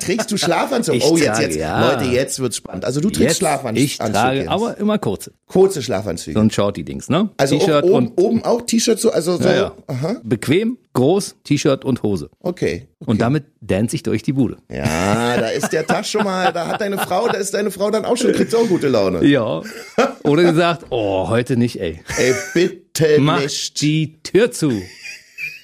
Trägst du Schlafanzug? Ich oh, trage, jetzt, jetzt, ja. Leute, jetzt wird's spannend. Also du trägst jetzt, Schlafanzug. Ich trage, jetzt. aber immer kurze. Kurze Schlafanzüge. So ein Shorty-Dings, ne? Also T-Shirt oben, und oben auch T-Shirt so, also so. Ja, ja. Aha. Bequem, groß, T-Shirt und Hose. Okay, okay. Und damit dance ich durch die Bude. Ja, da ist der Tag schon mal, da hat deine Frau, da ist deine Frau dann auch schon, kriegt auch gute Laune. Ja. Oder gesagt, oh, heute nicht, ey. Ey, bitte Mach nicht. die Tür zu.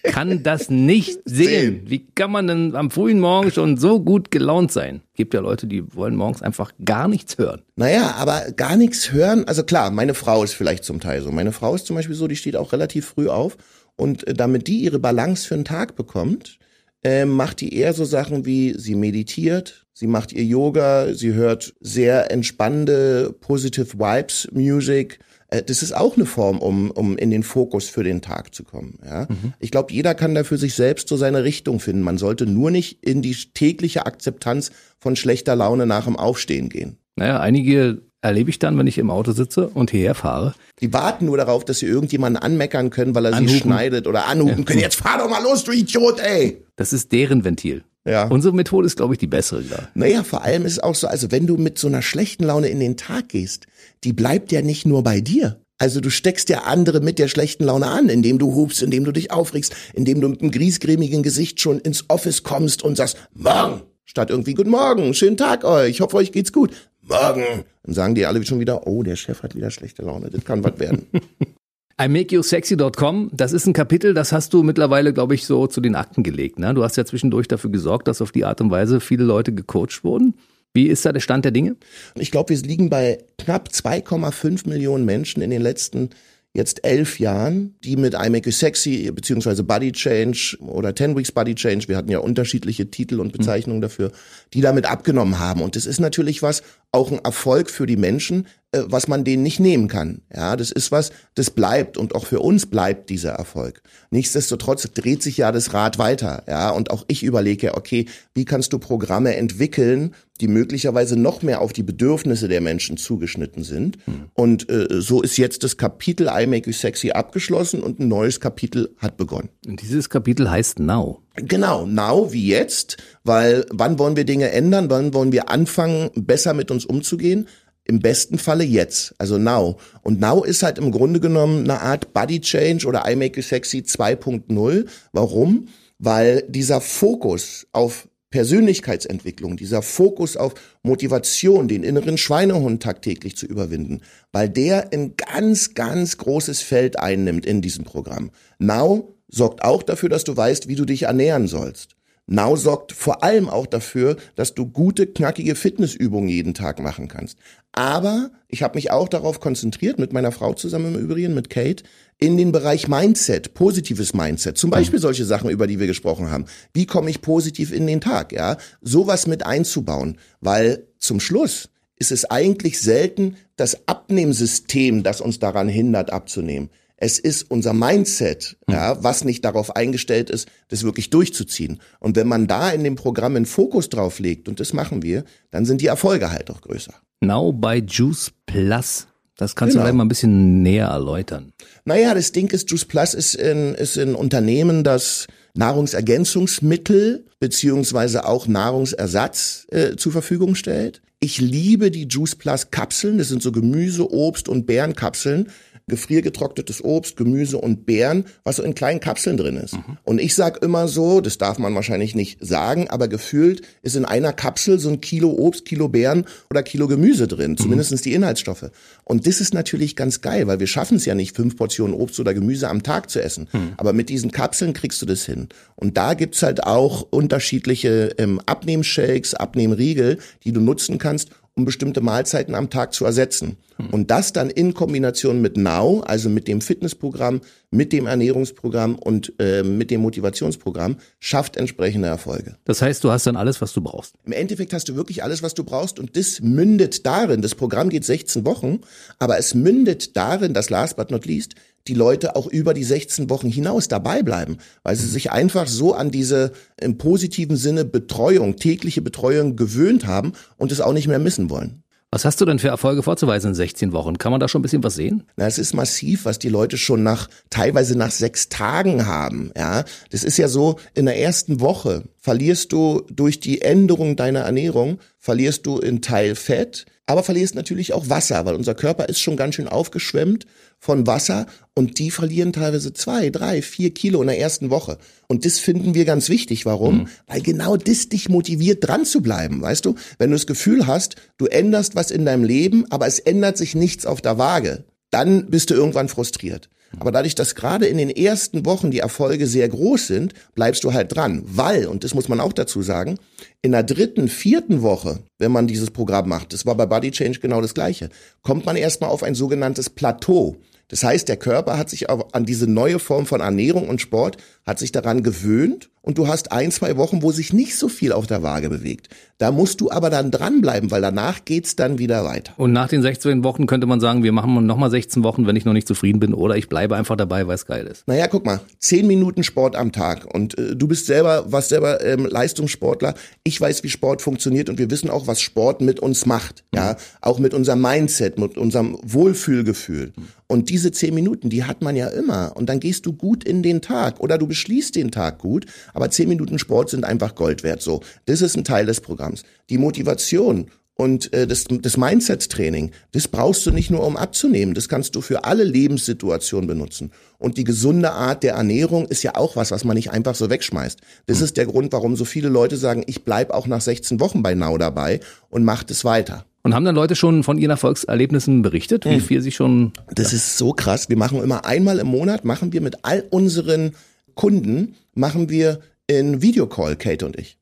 Kann das nicht sehen. Wie kann man denn am frühen Morgen schon so gut gelaunt sein? Gibt ja Leute, die wollen morgens einfach gar nichts hören. Naja, aber gar nichts hören. Also klar, meine Frau ist vielleicht zum Teil so. Meine Frau ist zum Beispiel so, die steht auch relativ früh auf und äh, damit die ihre Balance für den Tag bekommt, äh, macht die eher so Sachen wie sie meditiert, sie macht ihr Yoga, sie hört sehr entspannende Positive Vibes Music. Äh, das ist auch eine Form, um, um in den Fokus für den Tag zu kommen. Ja? Mhm. Ich glaube, jeder kann da für sich selbst so seine Richtung finden. Man sollte nur nicht in die tägliche Akzeptanz von schlechter Laune nach dem Aufstehen gehen. Naja, einige erlebe ich dann, wenn ich im Auto sitze und hierher fahre. Die warten nur darauf, dass sie irgendjemanden anmeckern können, weil er anhupen. sie schneidet oder anhupen ja. können. Jetzt fahr doch mal los, du Idiot, ey! Das ist deren Ventil. Ja. Unsere Methode ist, glaube ich, die bessere. Ja. Naja, vor allem ist es auch so, also wenn du mit so einer schlechten Laune in den Tag gehst, die bleibt ja nicht nur bei dir. Also du steckst ja andere mit der schlechten Laune an, indem du hupst, indem du dich aufregst, indem du mit einem griesgrämigen Gesicht schon ins Office kommst und sagst, morgen, statt irgendwie, guten Morgen, schönen Tag euch, ich hoffe euch geht's gut morgen. Dann sagen die alle schon wieder, oh, der Chef hat wieder schlechte Laune, das kann was werden. imakeyousexy.com, das ist ein Kapitel, das hast du mittlerweile, glaube ich, so zu den Akten gelegt. Ne? Du hast ja zwischendurch dafür gesorgt, dass auf die Art und Weise viele Leute gecoacht wurden. Wie ist da der Stand der Dinge? Ich glaube, wir liegen bei knapp 2,5 Millionen Menschen in den letzten jetzt elf Jahren, die mit I Make You Sexy beziehungsweise Body Change oder Ten Weeks Body Change, wir hatten ja unterschiedliche Titel und Bezeichnungen dafür, die damit abgenommen haben. Und das ist natürlich was, auch ein Erfolg für die Menschen, was man denen nicht nehmen kann. Ja, das ist was, das bleibt und auch für uns bleibt dieser Erfolg. Nichtsdestotrotz dreht sich ja das Rad weiter. Ja, und auch ich überlege, okay, wie kannst du Programme entwickeln, die möglicherweise noch mehr auf die Bedürfnisse der Menschen zugeschnitten sind. Mhm. Und äh, so ist jetzt das Kapitel I Make You Sexy abgeschlossen und ein neues Kapitel hat begonnen. Und dieses Kapitel heißt Now. Genau, now wie jetzt, weil wann wollen wir Dinge ändern, wann wollen wir anfangen, besser mit uns umzugehen? Im besten Falle jetzt, also now. Und now ist halt im Grunde genommen eine Art Body Change oder I Make You Sexy 2.0. Warum? Weil dieser Fokus auf Persönlichkeitsentwicklung, dieser Fokus auf Motivation, den inneren Schweinehund tagtäglich zu überwinden, weil der ein ganz, ganz großes Feld einnimmt in diesem Programm. Now sorgt auch dafür, dass du weißt, wie du dich ernähren sollst. Now sorgt vor allem auch dafür, dass du gute, knackige Fitnessübungen jeden Tag machen kannst. Aber ich habe mich auch darauf konzentriert, mit meiner Frau zusammen im Übrigen, mit Kate, in den Bereich Mindset, positives Mindset. Zum Beispiel solche Sachen, über die wir gesprochen haben. Wie komme ich positiv in den Tag? Ja, sowas mit einzubauen, weil zum Schluss ist es eigentlich selten das Abnehmsystem, das uns daran hindert, abzunehmen. Es ist unser Mindset, hm. ja, was nicht darauf eingestellt ist, das wirklich durchzuziehen. Und wenn man da in dem Programm einen Fokus drauf legt, und das machen wir, dann sind die Erfolge halt auch größer. Now by Juice Plus. Das kannst genau. du vielleicht mal ein bisschen näher erläutern. Naja, das Ding ist, Juice Plus ist ein, ist ein Unternehmen, das Nahrungsergänzungsmittel beziehungsweise auch Nahrungsersatz äh, zur Verfügung stellt. Ich liebe die Juice Plus Kapseln. Das sind so Gemüse, Obst und Beerenkapseln gefriergetrocknetes Obst, Gemüse und Beeren, was so in kleinen Kapseln drin ist. Mhm. Und ich sag immer so, das darf man wahrscheinlich nicht sagen, aber gefühlt ist in einer Kapsel so ein Kilo Obst, Kilo Beeren oder Kilo Gemüse drin, mhm. zumindestens die Inhaltsstoffe. Und das ist natürlich ganz geil, weil wir schaffen es ja nicht, fünf Portionen Obst oder Gemüse am Tag zu essen. Mhm. Aber mit diesen Kapseln kriegst du das hin. Und da gibt's halt auch unterschiedliche ähm, Abnehmshakes, Abnehmriegel, die du nutzen kannst, um bestimmte Mahlzeiten am Tag zu ersetzen. Hm. Und das dann in Kombination mit Now, also mit dem Fitnessprogramm, mit dem Ernährungsprogramm und äh, mit dem Motivationsprogramm, schafft entsprechende Erfolge. Das heißt, du hast dann alles, was du brauchst. Im Endeffekt hast du wirklich alles, was du brauchst und das mündet darin, das Programm geht 16 Wochen, aber es mündet darin, dass last but not least, die Leute auch über die 16 Wochen hinaus dabei bleiben, weil sie sich einfach so an diese im positiven Sinne Betreuung, tägliche Betreuung gewöhnt haben und es auch nicht mehr missen wollen. Was hast du denn für Erfolge vorzuweisen in 16 Wochen? Kann man da schon ein bisschen was sehen? Na, es ist massiv, was die Leute schon nach, teilweise nach sechs Tagen haben, ja. Das ist ja so, in der ersten Woche verlierst du durch die Änderung deiner Ernährung, verlierst du in Teil Fett, aber verlierst natürlich auch Wasser, weil unser Körper ist schon ganz schön aufgeschwemmt von Wasser und die verlieren teilweise zwei, drei, vier Kilo in der ersten Woche. Und das finden wir ganz wichtig. Warum? Mhm. Weil genau das dich motiviert, dran zu bleiben. Weißt du, wenn du das Gefühl hast, du änderst was in deinem Leben, aber es ändert sich nichts auf der Waage, dann bist du irgendwann frustriert. Aber dadurch, dass gerade in den ersten Wochen die Erfolge sehr groß sind, bleibst du halt dran. Weil, und das muss man auch dazu sagen, in der dritten, vierten Woche, wenn man dieses Programm macht, das war bei Body Change genau das gleiche, kommt man erstmal auf ein sogenanntes Plateau. Das heißt, der Körper hat sich an diese neue Form von Ernährung und Sport, hat sich daran gewöhnt und du hast ein, zwei Wochen, wo sich nicht so viel auf der Waage bewegt. Da musst du aber dann dranbleiben, weil danach geht's dann wieder weiter. Und nach den 16 Wochen könnte man sagen, wir machen nochmal 16 Wochen, wenn ich noch nicht zufrieden bin, oder ich bleibe einfach dabei, weil es geil ist. Naja, guck mal, 10 Minuten Sport am Tag und äh, du bist selber, was selber ähm, Leistungssportler. Ich weiß, wie Sport funktioniert und wir wissen auch, was Sport mit uns macht. Ja, mhm. auch mit unserem Mindset, mit unserem Wohlfühlgefühl. Mhm. Und diese 10 Minuten, die hat man ja immer. Und dann gehst du gut in den Tag oder du beschließt den Tag gut. Aber 10 Minuten Sport sind einfach Gold wert. So, das ist ein Teil des Programms. Die Motivation Und äh, das, das Mindset-Training, das brauchst du nicht nur, um abzunehmen, das kannst du für alle Lebenssituationen benutzen. Und die gesunde Art der Ernährung ist ja auch was, was man nicht einfach so wegschmeißt. Das ist der Grund, warum so viele Leute sagen, ich bleib auch nach 16 Wochen bei Now dabei und macht es weiter. Und haben dann Leute schon von ihren Erfolgserlebnissen berichtet, wie viel sie schon. Das ist so krass. Wir machen immer einmal im Monat, machen wir mit all unseren Kunden, machen wir in Videocall, Kate und ich.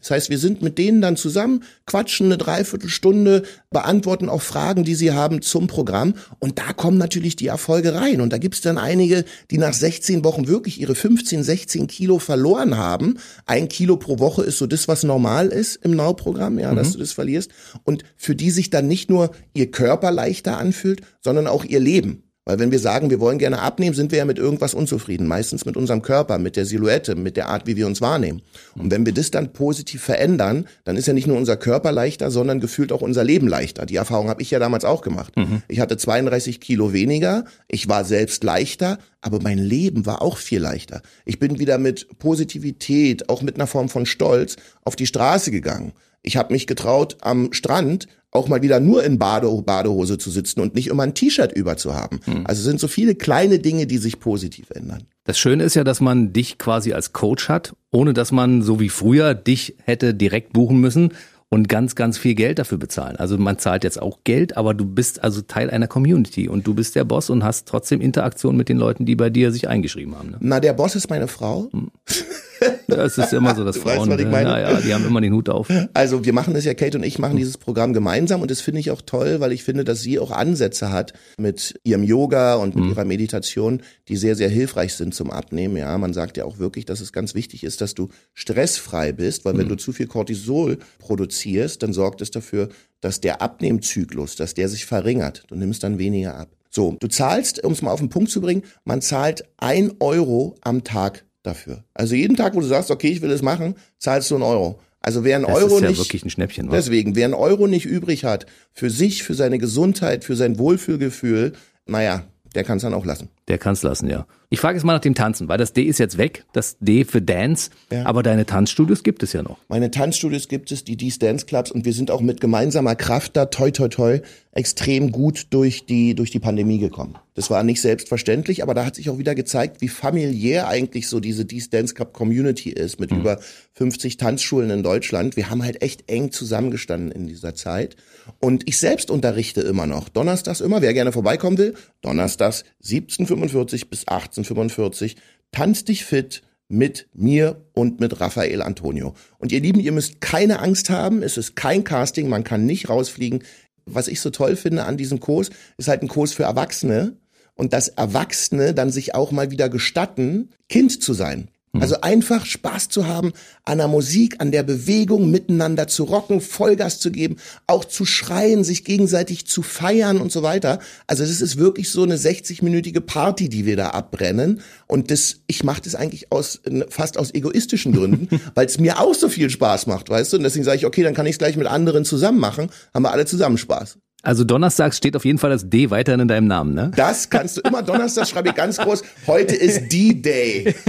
Das heißt, wir sind mit denen dann zusammen, quatschen eine Dreiviertelstunde, beantworten auch Fragen, die sie haben zum Programm. Und da kommen natürlich die Erfolge rein. Und da gibt's dann einige, die nach 16 Wochen wirklich ihre 15, 16 Kilo verloren haben. Ein Kilo pro Woche ist so das, was normal ist im Now-Programm, ja, dass du das verlierst. Und für die sich dann nicht nur ihr Körper leichter anfühlt, sondern auch ihr Leben. Weil wenn wir sagen, wir wollen gerne abnehmen, sind wir ja mit irgendwas unzufrieden. Meistens mit unserem Körper, mit der Silhouette, mit der Art, wie wir uns wahrnehmen. Und wenn wir das dann positiv verändern, dann ist ja nicht nur unser Körper leichter, sondern gefühlt auch unser Leben leichter. Die Erfahrung habe ich ja damals auch gemacht. Ich hatte 32 Kilo weniger, ich war selbst leichter, aber mein Leben war auch viel leichter. Ich bin wieder mit Positivität, auch mit einer Form von Stolz auf die Straße gegangen. Ich habe mich getraut, am Strand auch mal wieder nur in Bade Badehose zu sitzen und nicht immer ein T-Shirt über zu haben. Also es sind so viele kleine Dinge, die sich positiv ändern. Das Schöne ist ja, dass man dich quasi als Coach hat, ohne dass man so wie früher dich hätte direkt buchen müssen und ganz, ganz viel Geld dafür bezahlen. Also man zahlt jetzt auch Geld, aber du bist also Teil einer Community und du bist der Boss und hast trotzdem Interaktion mit den Leuten, die bei dir sich eingeschrieben haben. Ne? Na, der Boss ist meine Frau. Das ist immer so, dass weißt, Frauen, ich meine? naja, die haben immer den Hut auf. Also wir machen das ja, Kate und ich machen dieses Programm gemeinsam und das finde ich auch toll, weil ich finde, dass sie auch Ansätze hat mit ihrem Yoga und mit ihrer Meditation, die sehr, sehr hilfreich sind zum Abnehmen. Ja, man sagt ja auch wirklich, dass es ganz wichtig ist, dass du stressfrei bist, weil wenn du zu viel Cortisol produzierst, dann sorgt es dafür, dass der Abnehmzyklus, dass der sich verringert. Du nimmst dann weniger ab. So, du zahlst, um es mal auf den Punkt zu bringen, man zahlt ein Euro am Tag dafür. Also jeden Tag, wo du sagst, okay, ich will das machen, zahlst du einen Euro. Also wer einen Das Euro ist ja nicht, wirklich ein Schnäppchen. wa? deswegen, wer einen Euro nicht übrig hat, für sich, für seine Gesundheit, für sein Wohlfühlgefühl, naja, der kann es dann auch lassen. Der kann's lassen, ja. Ich frage jetzt mal nach dem Tanzen, weil das D ist jetzt weg, das D für Dance, Ja. aber deine Tanzstudios gibt es ja noch. Meine Tanzstudios gibt es, die D's Dance Clubs und wir sind auch mit gemeinsamer Kraft da, toi toi toi, extrem gut durch die, durch die Pandemie gekommen. Das war nicht selbstverständlich, aber da hat sich auch wieder gezeigt, wie familiär eigentlich so diese D's Dance Club Community ist mit über 50 Tanzschulen in Deutschland. Wir haben halt echt eng zusammengestanden in dieser Zeit. Und ich selbst unterrichte immer noch. Donnerstags immer, wer gerne vorbeikommen will, donnerstags 17.45 bis 18.45 Tanz dich fit, mit mir und mit Raphael Antonio. Und ihr Lieben, ihr müsst keine Angst haben, es ist kein Casting, man kann nicht rausfliegen. Was ich so toll finde an diesem Kurs, ist halt ein Kurs für Erwachsene und dass Erwachsene dann sich auch mal wieder gestatten, Kind zu sein. Also einfach Spaß zu haben an der Musik, an der Bewegung, miteinander zu rocken, Vollgas zu geben, auch zu schreien, sich gegenseitig zu feiern und so weiter. Also das ist wirklich so eine 60-minütige Party, die wir da abbrennen. Und das, ich mache das eigentlich aus fast aus egoistischen Gründen, weil es mir auch so viel Spaß macht, weißt du? Und deswegen sage ich, okay, dann kann ich es gleich mit anderen zusammen machen, haben wir alle zusammen Spaß. Also donnerstags steht auf jeden Fall das D weiterhin in deinem Namen, ne? Das kannst du immer Donnerstag schreibe ich ganz groß. Heute ist D-Day.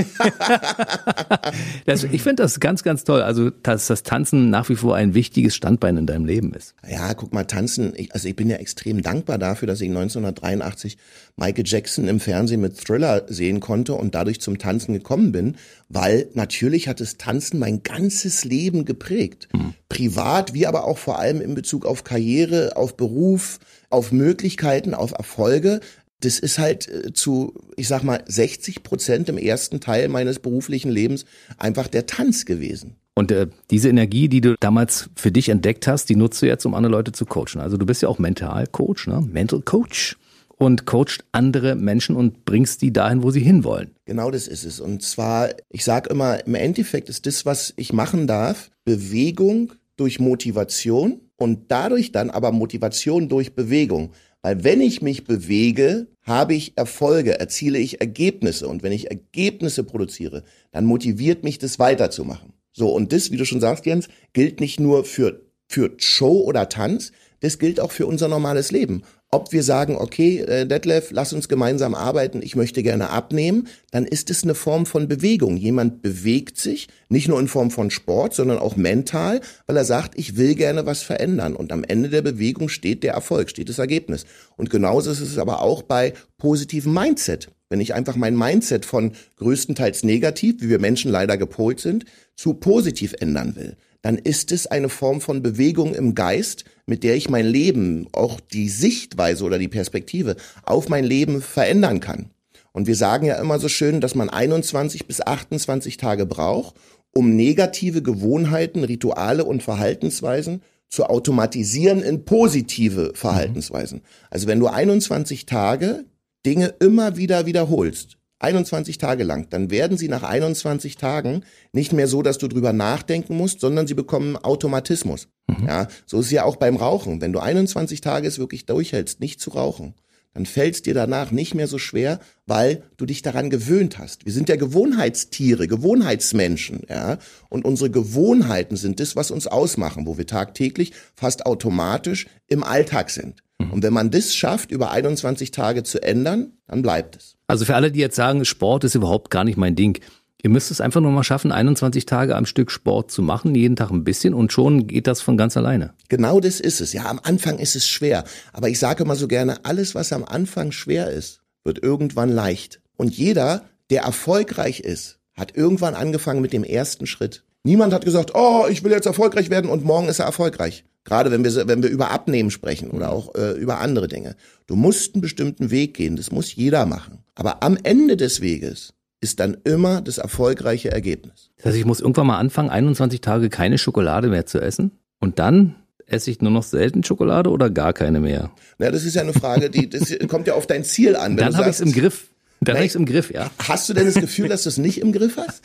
Ich finde das ganz, ganz toll. Also, dass das Tanzen nach wie vor ein wichtiges Standbein in deinem Leben ist. Ja, guck mal, tanzen. Ich, also ich bin ja extrem dankbar dafür, dass ich 1983 Michael Jackson im Fernsehen mit Thriller sehen konnte und dadurch zum Tanzen gekommen bin, weil natürlich hat das Tanzen mein ganzes Leben geprägt. Privat, wie aber auch vor allem in Bezug auf Karriere, auf Beruf, auf Möglichkeiten, auf Erfolge. Das ist halt äh, zu, ich sag mal, 60 Prozent im ersten Teil meines beruflichen Lebens einfach der Tanz gewesen. Und äh, diese Energie, die du damals für dich entdeckt hast, die nutzt du jetzt, um andere Leute zu coachen. Also du bist ja auch Mentalcoach, ne? Mental Coach und coacht andere Menschen und bringst die dahin, wo sie hinwollen. Genau das ist es. Und zwar, ich sage immer, im Endeffekt ist das, was ich machen darf, Bewegung durch Motivation und dadurch dann aber Motivation durch Bewegung. Weil wenn ich mich bewege, habe ich Erfolge, erziele ich Ergebnisse. Und wenn ich Ergebnisse produziere, dann motiviert mich das weiterzumachen. So, und das, wie du schon sagst, Jens, gilt nicht nur für, für Show oder Tanz, das gilt auch für unser normales Leben. Ob wir sagen, okay, äh, Detlef, lass uns gemeinsam arbeiten, ich möchte gerne abnehmen, dann ist es eine Form von Bewegung. Jemand bewegt sich, nicht nur in Form von Sport, sondern auch mental, weil er sagt, ich will gerne was verändern. Und am Ende der Bewegung steht der Erfolg, steht das Ergebnis. Und genauso ist es aber auch bei positivem Mindset. Wenn ich einfach mein Mindset von größtenteils negativ, wie wir Menschen leider gepolt sind, zu positiv ändern will, dann ist es eine Form von Bewegung im Geist, mit der ich mein Leben, auch die Sichtweise oder die Perspektive auf mein Leben verändern kann. Und wir sagen ja immer so schön, dass man 21 bis 28 Tage braucht, um negative Gewohnheiten, Rituale und Verhaltensweisen zu automatisieren in positive Verhaltensweisen. Also wenn du 21 Tage Dinge immer wieder wiederholst, 21 Tage lang, dann werden sie nach 21 Tagen nicht mehr so, dass du drüber nachdenken musst, sondern sie bekommen Automatismus. Mhm. Ja, so ist es ja auch beim Rauchen. Wenn du 21 Tage es wirklich durchhältst, nicht zu rauchen, dann fällt es dir danach nicht mehr so schwer, weil du dich daran gewöhnt hast. Wir sind ja Gewohnheitstiere, Gewohnheitsmenschen, ja. Und unsere Gewohnheiten sind das, was uns ausmachen, wo wir tagtäglich fast automatisch im Alltag sind. Mhm. Und wenn man das schafft, über 21 Tage zu ändern, dann bleibt es. Also für alle, die jetzt sagen, Sport ist überhaupt gar nicht mein Ding. Ihr müsst es einfach nur mal schaffen, 21 Tage am Stück Sport zu machen, jeden Tag ein bisschen und schon geht das von ganz alleine. Genau das ist es. Ja, am Anfang ist es schwer. Aber ich sage immer so gerne, alles, was am Anfang schwer ist, wird irgendwann leicht. Und jeder, der erfolgreich ist, hat irgendwann angefangen mit dem ersten Schritt. Niemand hat gesagt, oh, ich will jetzt erfolgreich werden und morgen ist er erfolgreich. Gerade wenn wir, wenn wir über Abnehmen sprechen oder auch äh, über andere Dinge. Du musst einen bestimmten Weg gehen. Das muss jeder machen. Aber am Ende des Weges ist dann immer das erfolgreiche Ergebnis. Das heißt, ich muss irgendwann mal anfangen, 21 Tage keine Schokolade mehr zu essen und dann esse ich nur noch selten Schokolade oder gar keine mehr? Na, das ist ja eine Frage, die das kommt ja auf dein Ziel an. dann habe ich es im Griff. Dann habe ich es im Griff, ja. Hast du denn das Gefühl, dass du es nicht im Griff hast?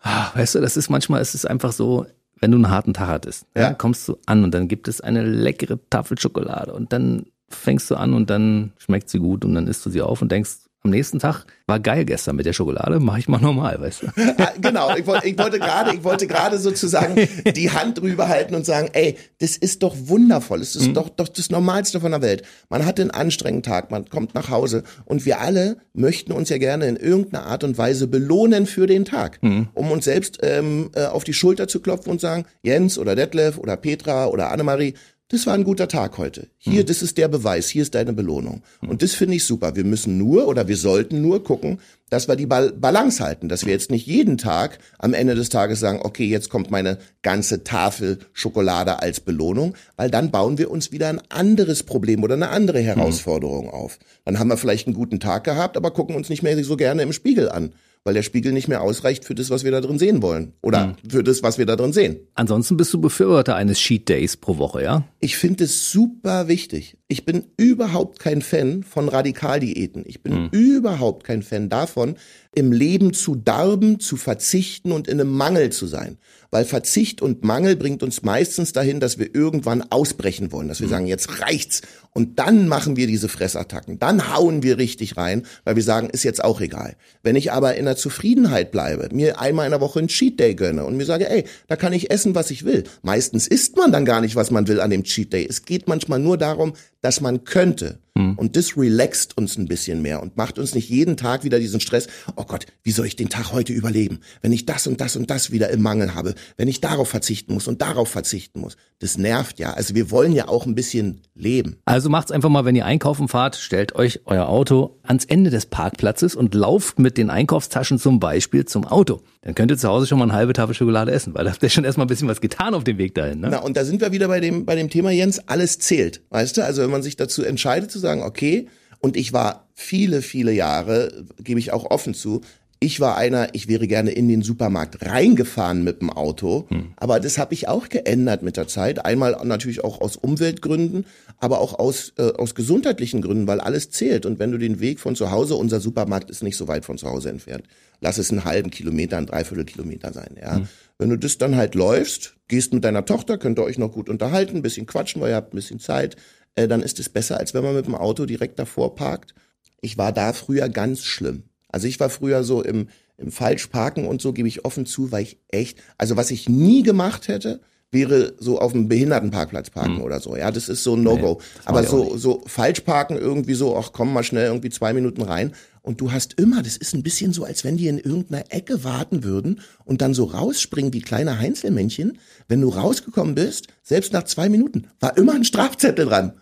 Ah, weißt du, das ist manchmal, ist es einfach so, wenn du einen harten Tag hattest, ja. dann kommst du an und dann gibt es eine leckere Tafel Schokolade und dann fängst du an und dann schmeckt sie gut und dann isst du sie auf und denkst, am nächsten Tag war geil gestern mit der Schokolade, mache ich mal normal, weißt du? Ah, genau, ich wollte, ich wollte gerade, ich wollte gerade sozusagen die Hand drüber halten und sagen, ey, das ist doch wundervoll, es ist mhm. doch, doch das Normalste von der Welt. Man hat einen anstrengenden Tag, man kommt nach Hause und wir alle möchten uns ja gerne in irgendeiner Art und Weise belohnen für den Tag, mhm. um uns selbst ähm, äh, auf die Schulter zu klopfen und sagen, Jens oder Detlef oder Petra oder Annemarie, das war ein guter Tag heute. Hier, mhm. das ist der Beweis, hier ist deine Belohnung. Mhm. Und das finde ich super. Wir müssen nur oder wir sollten nur gucken, dass wir die Bal Balance halten, dass wir jetzt nicht jeden Tag am Ende des Tages sagen, okay, jetzt kommt meine ganze Tafel Schokolade als Belohnung, weil dann bauen wir uns wieder ein anderes Problem oder eine andere mhm. Herausforderung mhm. auf. Dann haben wir vielleicht einen guten Tag gehabt, aber gucken uns nicht mehr so gerne im Spiegel an weil der Spiegel nicht mehr ausreicht für das, was wir da drin sehen wollen. Oder mhm. für das, was wir da drin sehen. Ansonsten bist du Befürworter eines Cheat Days pro Woche, ja? Ich finde es super wichtig. Ich bin überhaupt kein Fan von Radikaldiäten. Ich bin mhm. überhaupt kein Fan davon, im Leben zu darben, zu verzichten und in einem Mangel zu sein weil Verzicht und Mangel bringt uns meistens dahin, dass wir irgendwann ausbrechen wollen, dass wir mhm. sagen, jetzt reicht's und dann machen wir diese Fressattacken, dann hauen wir richtig rein, weil wir sagen, ist jetzt auch egal. Wenn ich aber in der Zufriedenheit bleibe, mir einmal in der Woche einen Cheat Day gönne und mir sage, ey, da kann ich essen, was ich will. Meistens isst man dann gar nicht, was man will an dem Cheat Day. Es geht manchmal nur darum, dass man könnte. Mhm. Und das relaxt uns ein bisschen mehr und macht uns nicht jeden Tag wieder diesen Stress, oh Gott, wie soll ich den Tag heute überleben, wenn ich das und das und das wieder im Mangel habe, wenn ich darauf verzichten muss und darauf verzichten muss. Das nervt ja. Also wir wollen ja auch ein bisschen leben. Also macht's einfach mal, wenn ihr einkaufen fahrt, stellt euch euer Auto ans Ende des Parkplatzes und lauft mit den Einkaufstaschen zum Beispiel zum Auto. Dann könnt ihr zu Hause schon mal eine halbe Tafel Schokolade essen, weil da habt ihr schon erstmal ein bisschen was getan auf dem Weg dahin. Ne? Na, und da sind wir wieder bei dem, bei dem Thema, Jens, alles zählt. Weißt du, also wenn man sich dazu entscheidet zu sagen, okay, und ich war viele, viele Jahre, gebe ich auch offen zu, ich war einer, ich wäre gerne in den Supermarkt reingefahren mit dem Auto, hm. aber das habe ich auch geändert mit der Zeit. Einmal natürlich auch aus Umweltgründen, aber auch aus, äh, aus gesundheitlichen Gründen, weil alles zählt. Und wenn du den Weg von zu Hause, unser Supermarkt ist nicht so weit von zu Hause entfernt, lass es einen halben Kilometer, ein Dreiviertel Kilometer sein, ja. Hm. Wenn du das dann halt läufst, gehst mit deiner Tochter, könnt ihr euch noch gut unterhalten, ein bisschen quatschen, weil ihr habt ein bisschen Zeit, äh, dann ist es besser, als wenn man mit dem Auto direkt davor parkt. Ich war da früher ganz schlimm. Also ich war früher so im, im Falschparken und so, gebe ich offen zu, weil ich echt, also was ich nie gemacht hätte, wäre so auf dem Behindertenparkplatz parken Hm. oder so. Ja, das ist so ein No-Go. das Aber so, so falsch parken irgendwie so, ach komm mal schnell irgendwie zwei Minuten rein. Und du hast immer, das ist ein bisschen so, als wenn die in irgendeiner Ecke warten würden und dann so rausspringen wie kleine Heinzelmännchen. Wenn du rausgekommen bist, selbst nach zwei Minuten, war immer ein Strafzettel dran.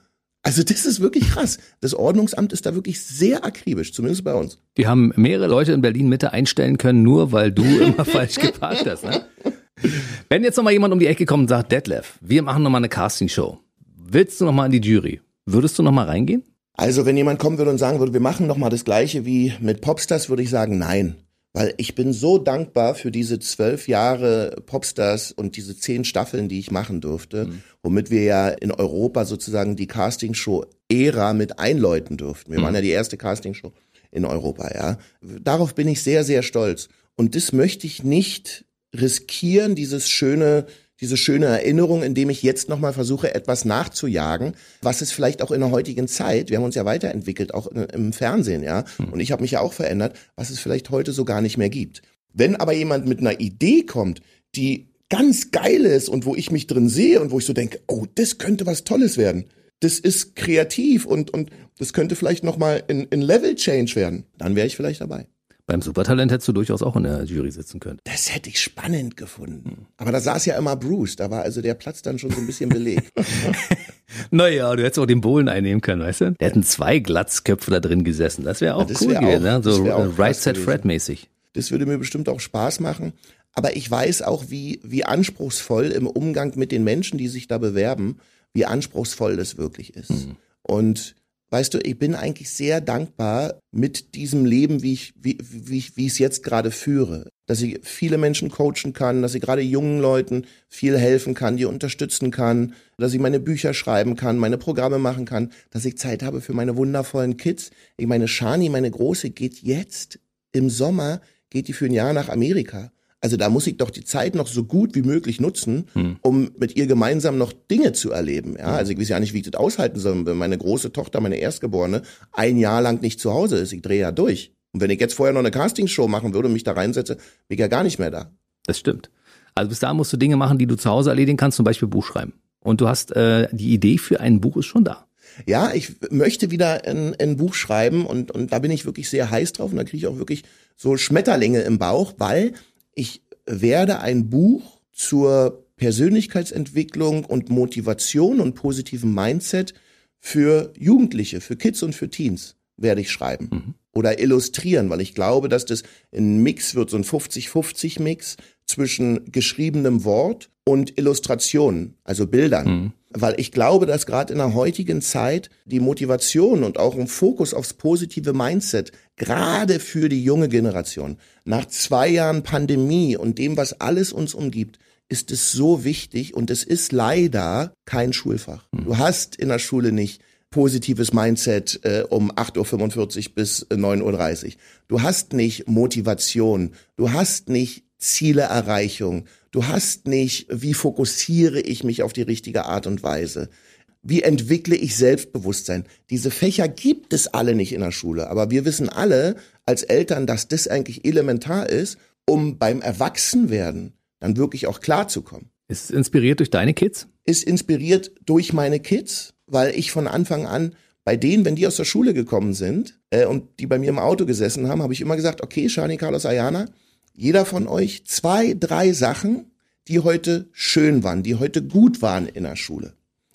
Also das ist wirklich krass. Das Ordnungsamt ist da wirklich sehr akribisch, zumindest bei uns. Die haben mehrere Leute in Berlin Mitte einstellen können, nur weil du immer falsch geparkt hast. Ne? Wenn jetzt noch mal jemand um die Ecke kommt und sagt, Detlef, wir machen noch mal eine Castingshow. Willst du noch mal in die Jury? Würdest du noch mal reingehen? Also wenn jemand kommen würde und sagen würde, wir machen noch mal das gleiche wie mit Popstars, würde ich sagen, nein. Weil ich bin so dankbar für diese zwölf Jahre Popstars und diese zehn Staffeln, die ich machen durfte, womit wir ja in Europa sozusagen die Castingshow-Ära mit einläuten durften. Wir waren ja die erste Castingshow in Europa, ja. Darauf bin ich sehr, sehr stolz. Und das möchte ich nicht riskieren, dieses schöne, diese schöne Erinnerung, indem ich jetzt nochmal versuche, etwas nachzujagen, was es vielleicht auch in der heutigen Zeit, wir haben uns ja weiterentwickelt, auch im Fernsehen, ja, und ich habe mich ja auch verändert, was es vielleicht heute so gar nicht mehr gibt. Wenn aber jemand mit einer Idee kommt, die ganz geil ist und wo ich mich drin sehe und wo ich so denke, oh, das könnte was Tolles werden, das ist kreativ und, und das könnte vielleicht nochmal in, in Level Change werden, dann wäre ich vielleicht dabei. Beim Supertalent hättest du durchaus auch in der Jury sitzen können. Das hätte ich spannend gefunden. Aber da saß ja immer Bruce, da war also der Platz dann schon so ein bisschen belegt. Naja, du hättest auch den Bohlen einnehmen können, weißt du? Da hätten zwei Glatzköpfe da drin gesessen. Das wäre auch das cool wär gewesen, auch- ne? So äh, Right Set. Fred mäßig. Das würde mir bestimmt auch Spaß machen. Aber ich weiß auch, wie, wie anspruchsvoll im Umgang mit den Menschen, die sich da bewerben, wie anspruchsvoll das wirklich ist. Und weißt du, ich bin eigentlich sehr dankbar mit diesem Leben, wie ich, wie, wie, ich- wie ich es jetzt gerade führe. Dass ich viele Menschen coachen kann, dass ich gerade jungen Leuten viel helfen kann, die unterstützen kann, dass ich meine Bücher schreiben kann, meine Programme machen kann, dass ich Zeit habe für meine wundervollen Kids. Ich meine, Shani, meine Große, geht jetzt im Sommer, geht die für ein Jahr nach Amerika. Also da muss ich doch die Zeit noch so gut wie möglich nutzen, um mit ihr gemeinsam noch Dinge zu erleben. Ja, also ich weiß ja nicht, wie ich das aushalten soll, wenn meine große Tochter, meine Erstgeborene, ein Jahr lang nicht zu Hause ist. Ich drehe ja durch. Und wenn ich jetzt vorher noch eine Castingshow machen würde und mich da reinsetze, bin ich ja gar nicht mehr da. Das stimmt. Also bis dahin musst du Dinge machen, die du zu Hause erledigen kannst, zum Beispiel Buch schreiben. Und du hast äh, die Idee für ein Buch ist schon da. Ja, ich möchte wieder ein, ein Buch schreiben und, und da bin ich wirklich sehr heiß drauf und da kriege ich auch wirklich so Schmetterlinge im Bauch, weil ich werde ein Buch zur Persönlichkeitsentwicklung und Motivation und positiven Mindset für Jugendliche, für Kids und für Teens werde ich schreiben oder illustrieren, weil ich glaube, dass das ein Mix wird, so ein 50-50 Mix zwischen geschriebenem Wort und Illustrationen, also Bildern. Weil ich glaube, dass gerade in der heutigen Zeit die Motivation und auch ein Fokus aufs positive Mindset, gerade für die junge Generation, nach zwei Jahren Pandemie und dem, was alles uns umgibt, ist es so wichtig und es ist leider kein Schulfach. Du hast in der Schule nicht positives Mindset äh, um 8.45 Uhr bis äh, 9.30 Uhr. Du hast nicht Motivation, du hast nicht Zieleerreichung, du hast nicht, wie fokussiere ich mich auf die richtige Art und Weise. Wie entwickle ich Selbstbewusstsein? Diese Fächer gibt es alle nicht in der Schule, aber wir wissen alle als Eltern, dass das eigentlich elementar ist, um beim Erwachsenwerden dann wirklich auch klarzukommen Ist inspiriert durch deine Kids? ist inspiriert durch meine Kids, weil ich von Anfang an bei denen, wenn die aus der Schule gekommen sind äh, und die bei mir im Auto gesessen haben, habe ich immer gesagt, okay, Shani, Carlos, Ayana, jeder von euch zwei, drei Sachen, die heute schön waren, die heute gut waren in der Schule.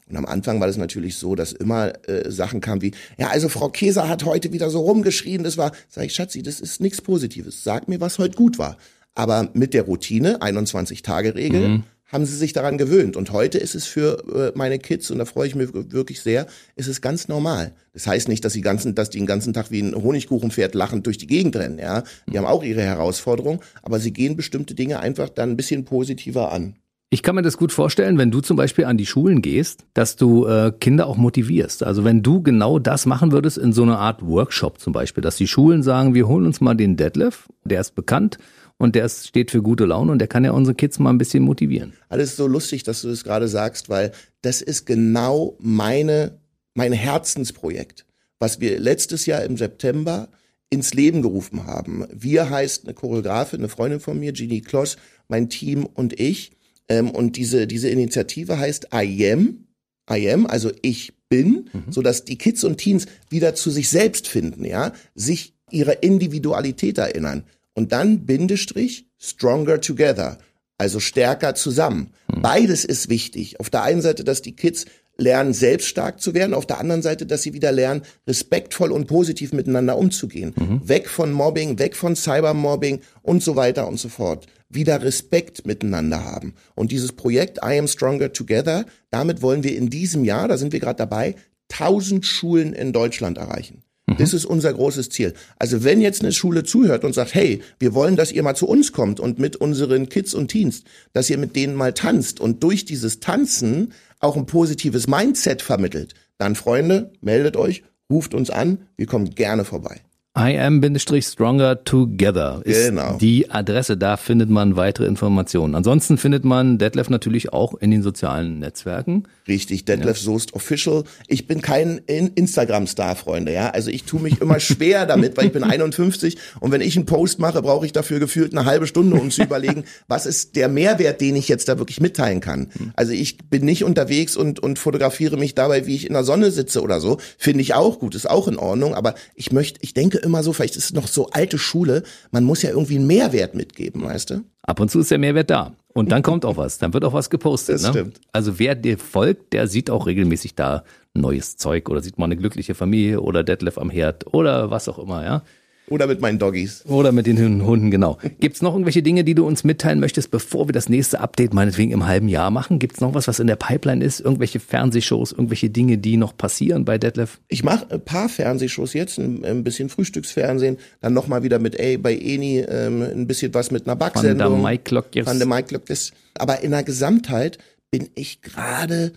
Und am Anfang war das natürlich so, dass immer äh, Sachen kamen wie, ja, also Frau Käser hat heute wieder so rumgeschrien, das war, sag ich, Schatzi, das ist nichts Positives. Sag mir, was heute gut war. Aber mit der Routine, 21-Tage-Regel, haben sie sich daran gewöhnt. Und heute ist es für äh, meine Kids, und da freue ich mich wirklich sehr, ist es ganz normal. Das heißt nicht, dass sie ganzen, dass die den ganzen Tag wie ein Honigkuchenpferd lachend durch die Gegend rennen, ja. Die haben auch ihre Herausforderungen, aber sie gehen bestimmte Dinge einfach dann ein bisschen positiver an. Ich kann mir das gut vorstellen, wenn du zum Beispiel an die Schulen gehst, dass du äh, Kinder auch motivierst. Also wenn du genau das machen würdest in so einer Art Workshop zum Beispiel, dass die Schulen sagen, wir holen uns mal den Detlef, der ist bekannt und der ist, steht für gute Laune und der kann ja unsere Kids mal ein bisschen motivieren. Alles so lustig, dass du das gerade sagst, weil das ist genau meine, mein Herzensprojekt, was wir letztes Jahr im September ins Leben gerufen haben. Wir heißt eine Choreografin, eine Freundin von mir, Jeannie Kloss, mein Team und ich. Ähm, und diese, diese Initiative heißt I am, I am, also ich bin, mhm. so dass die Kids und Teens wieder zu sich selbst finden, ja, sich ihrer Individualität erinnern. Und dann Bindestrich, stronger together, also stärker zusammen. Mhm. Beides ist wichtig. Auf der einen Seite, dass die Kids lernen, selbst stark zu werden, auf der anderen Seite, dass sie wieder lernen, respektvoll und positiv miteinander umzugehen. Mhm. Weg von Mobbing, weg von Cybermobbing und so weiter und so fort. Wieder Respekt miteinander haben. Und dieses Projekt I Am Stronger Together, damit wollen wir in diesem Jahr, da sind wir gerade dabei, 1000 Schulen in Deutschland erreichen. Mhm. Das ist unser großes Ziel. Also wenn jetzt eine Schule zuhört und sagt, hey, wir wollen, dass ihr mal zu uns kommt und mit unseren Kids und Teens, dass ihr mit denen mal tanzt und durch dieses Tanzen auch ein positives Mindset vermittelt, dann Freunde, meldet euch, ruft uns an, wir kommen gerne vorbei. I am-stronger together ist genau. die Adresse. Da findet man weitere Informationen. Ansonsten findet man Detlef natürlich auch in den sozialen Netzwerken. Richtig, Detlef ja. Soest Official. Ich bin kein Instagram-Star, Freunde, ja. Also ich tue mich immer schwer damit, weil ich bin 51 und wenn ich einen Post mache, brauche ich dafür gefühlt eine halbe Stunde, um zu überlegen, was ist der Mehrwert, den ich jetzt da wirklich mitteilen kann. Hm. Also ich bin nicht unterwegs und, und fotografiere mich dabei, wie ich in der Sonne sitze oder so. Finde ich auch gut, ist auch in Ordnung, aber ich möchte, ich denke immer so, vielleicht ist es noch so alte Schule, man muss ja irgendwie einen Mehrwert mitgeben, weißt du? Ab und zu ist der Mehrwert da. Und dann kommt auch was, dann wird auch was gepostet. Das ne? stimmt. Also wer dir folgt, der sieht auch regelmäßig da neues Zeug oder sieht mal eine glückliche Familie oder Detlef am Herd oder was auch immer, ja. Oder mit meinen Doggies. Oder mit den Hunden, genau. Gibt's noch irgendwelche Dinge, die du uns mitteilen möchtest, bevor wir das nächste Update meinetwegen im halben Jahr machen? Gibt's noch was, was in der Pipeline ist? Irgendwelche Fernsehshows, irgendwelche Dinge, die noch passieren bei Detlef? Ich mache ein paar Fernsehshows jetzt, ein, bisschen Frühstücksfernsehen, dann nochmal wieder mit ey, bei Eni ähm, ein bisschen was mit einer Backsendung. Van der Mike yes. Van der Mike yes. Aber in der Gesamtheit bin ich gerade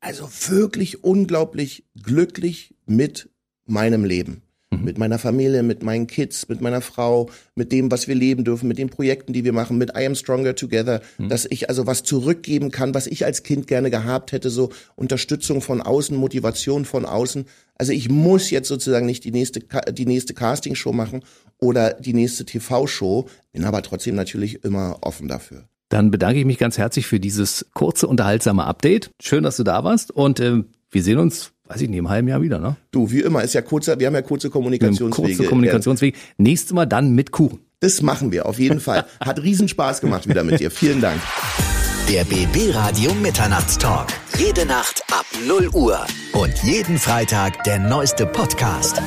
also wirklich unglaublich glücklich mit meinem Leben. Mhm. Mit meiner Familie, mit meinen Kids, mit meiner Frau, mit dem, was wir leben dürfen, mit den Projekten, die wir machen, mit I Am Stronger Together, mhm. dass ich also was zurückgeben kann, was ich als Kind gerne gehabt hätte, so Unterstützung von außen, Motivation von außen. Also ich muss jetzt sozusagen nicht die nächste, die nächste Castingshow machen oder die nächste TV-Show, bin aber trotzdem natürlich immer offen dafür. Dann bedanke ich mich ganz herzlich für dieses kurze, unterhaltsame Update. Schön, dass du da warst und äh, wir sehen uns weiß ich nicht, im halben Jahr wieder, ne? Du, wie immer, ist ja kurzer, wir haben ja kurze Kommunikationswege. Kurze Kommunikationswege. Nächstes Mal dann mit Kuchen. Das machen wir, auf jeden Fall. Hat riesen Spaß gemacht wieder mit dir. Vielen Dank. Der BB Radio Mitternachtstalk. Jede Nacht ab 0 Uhr. Und jeden Freitag der neueste Podcast.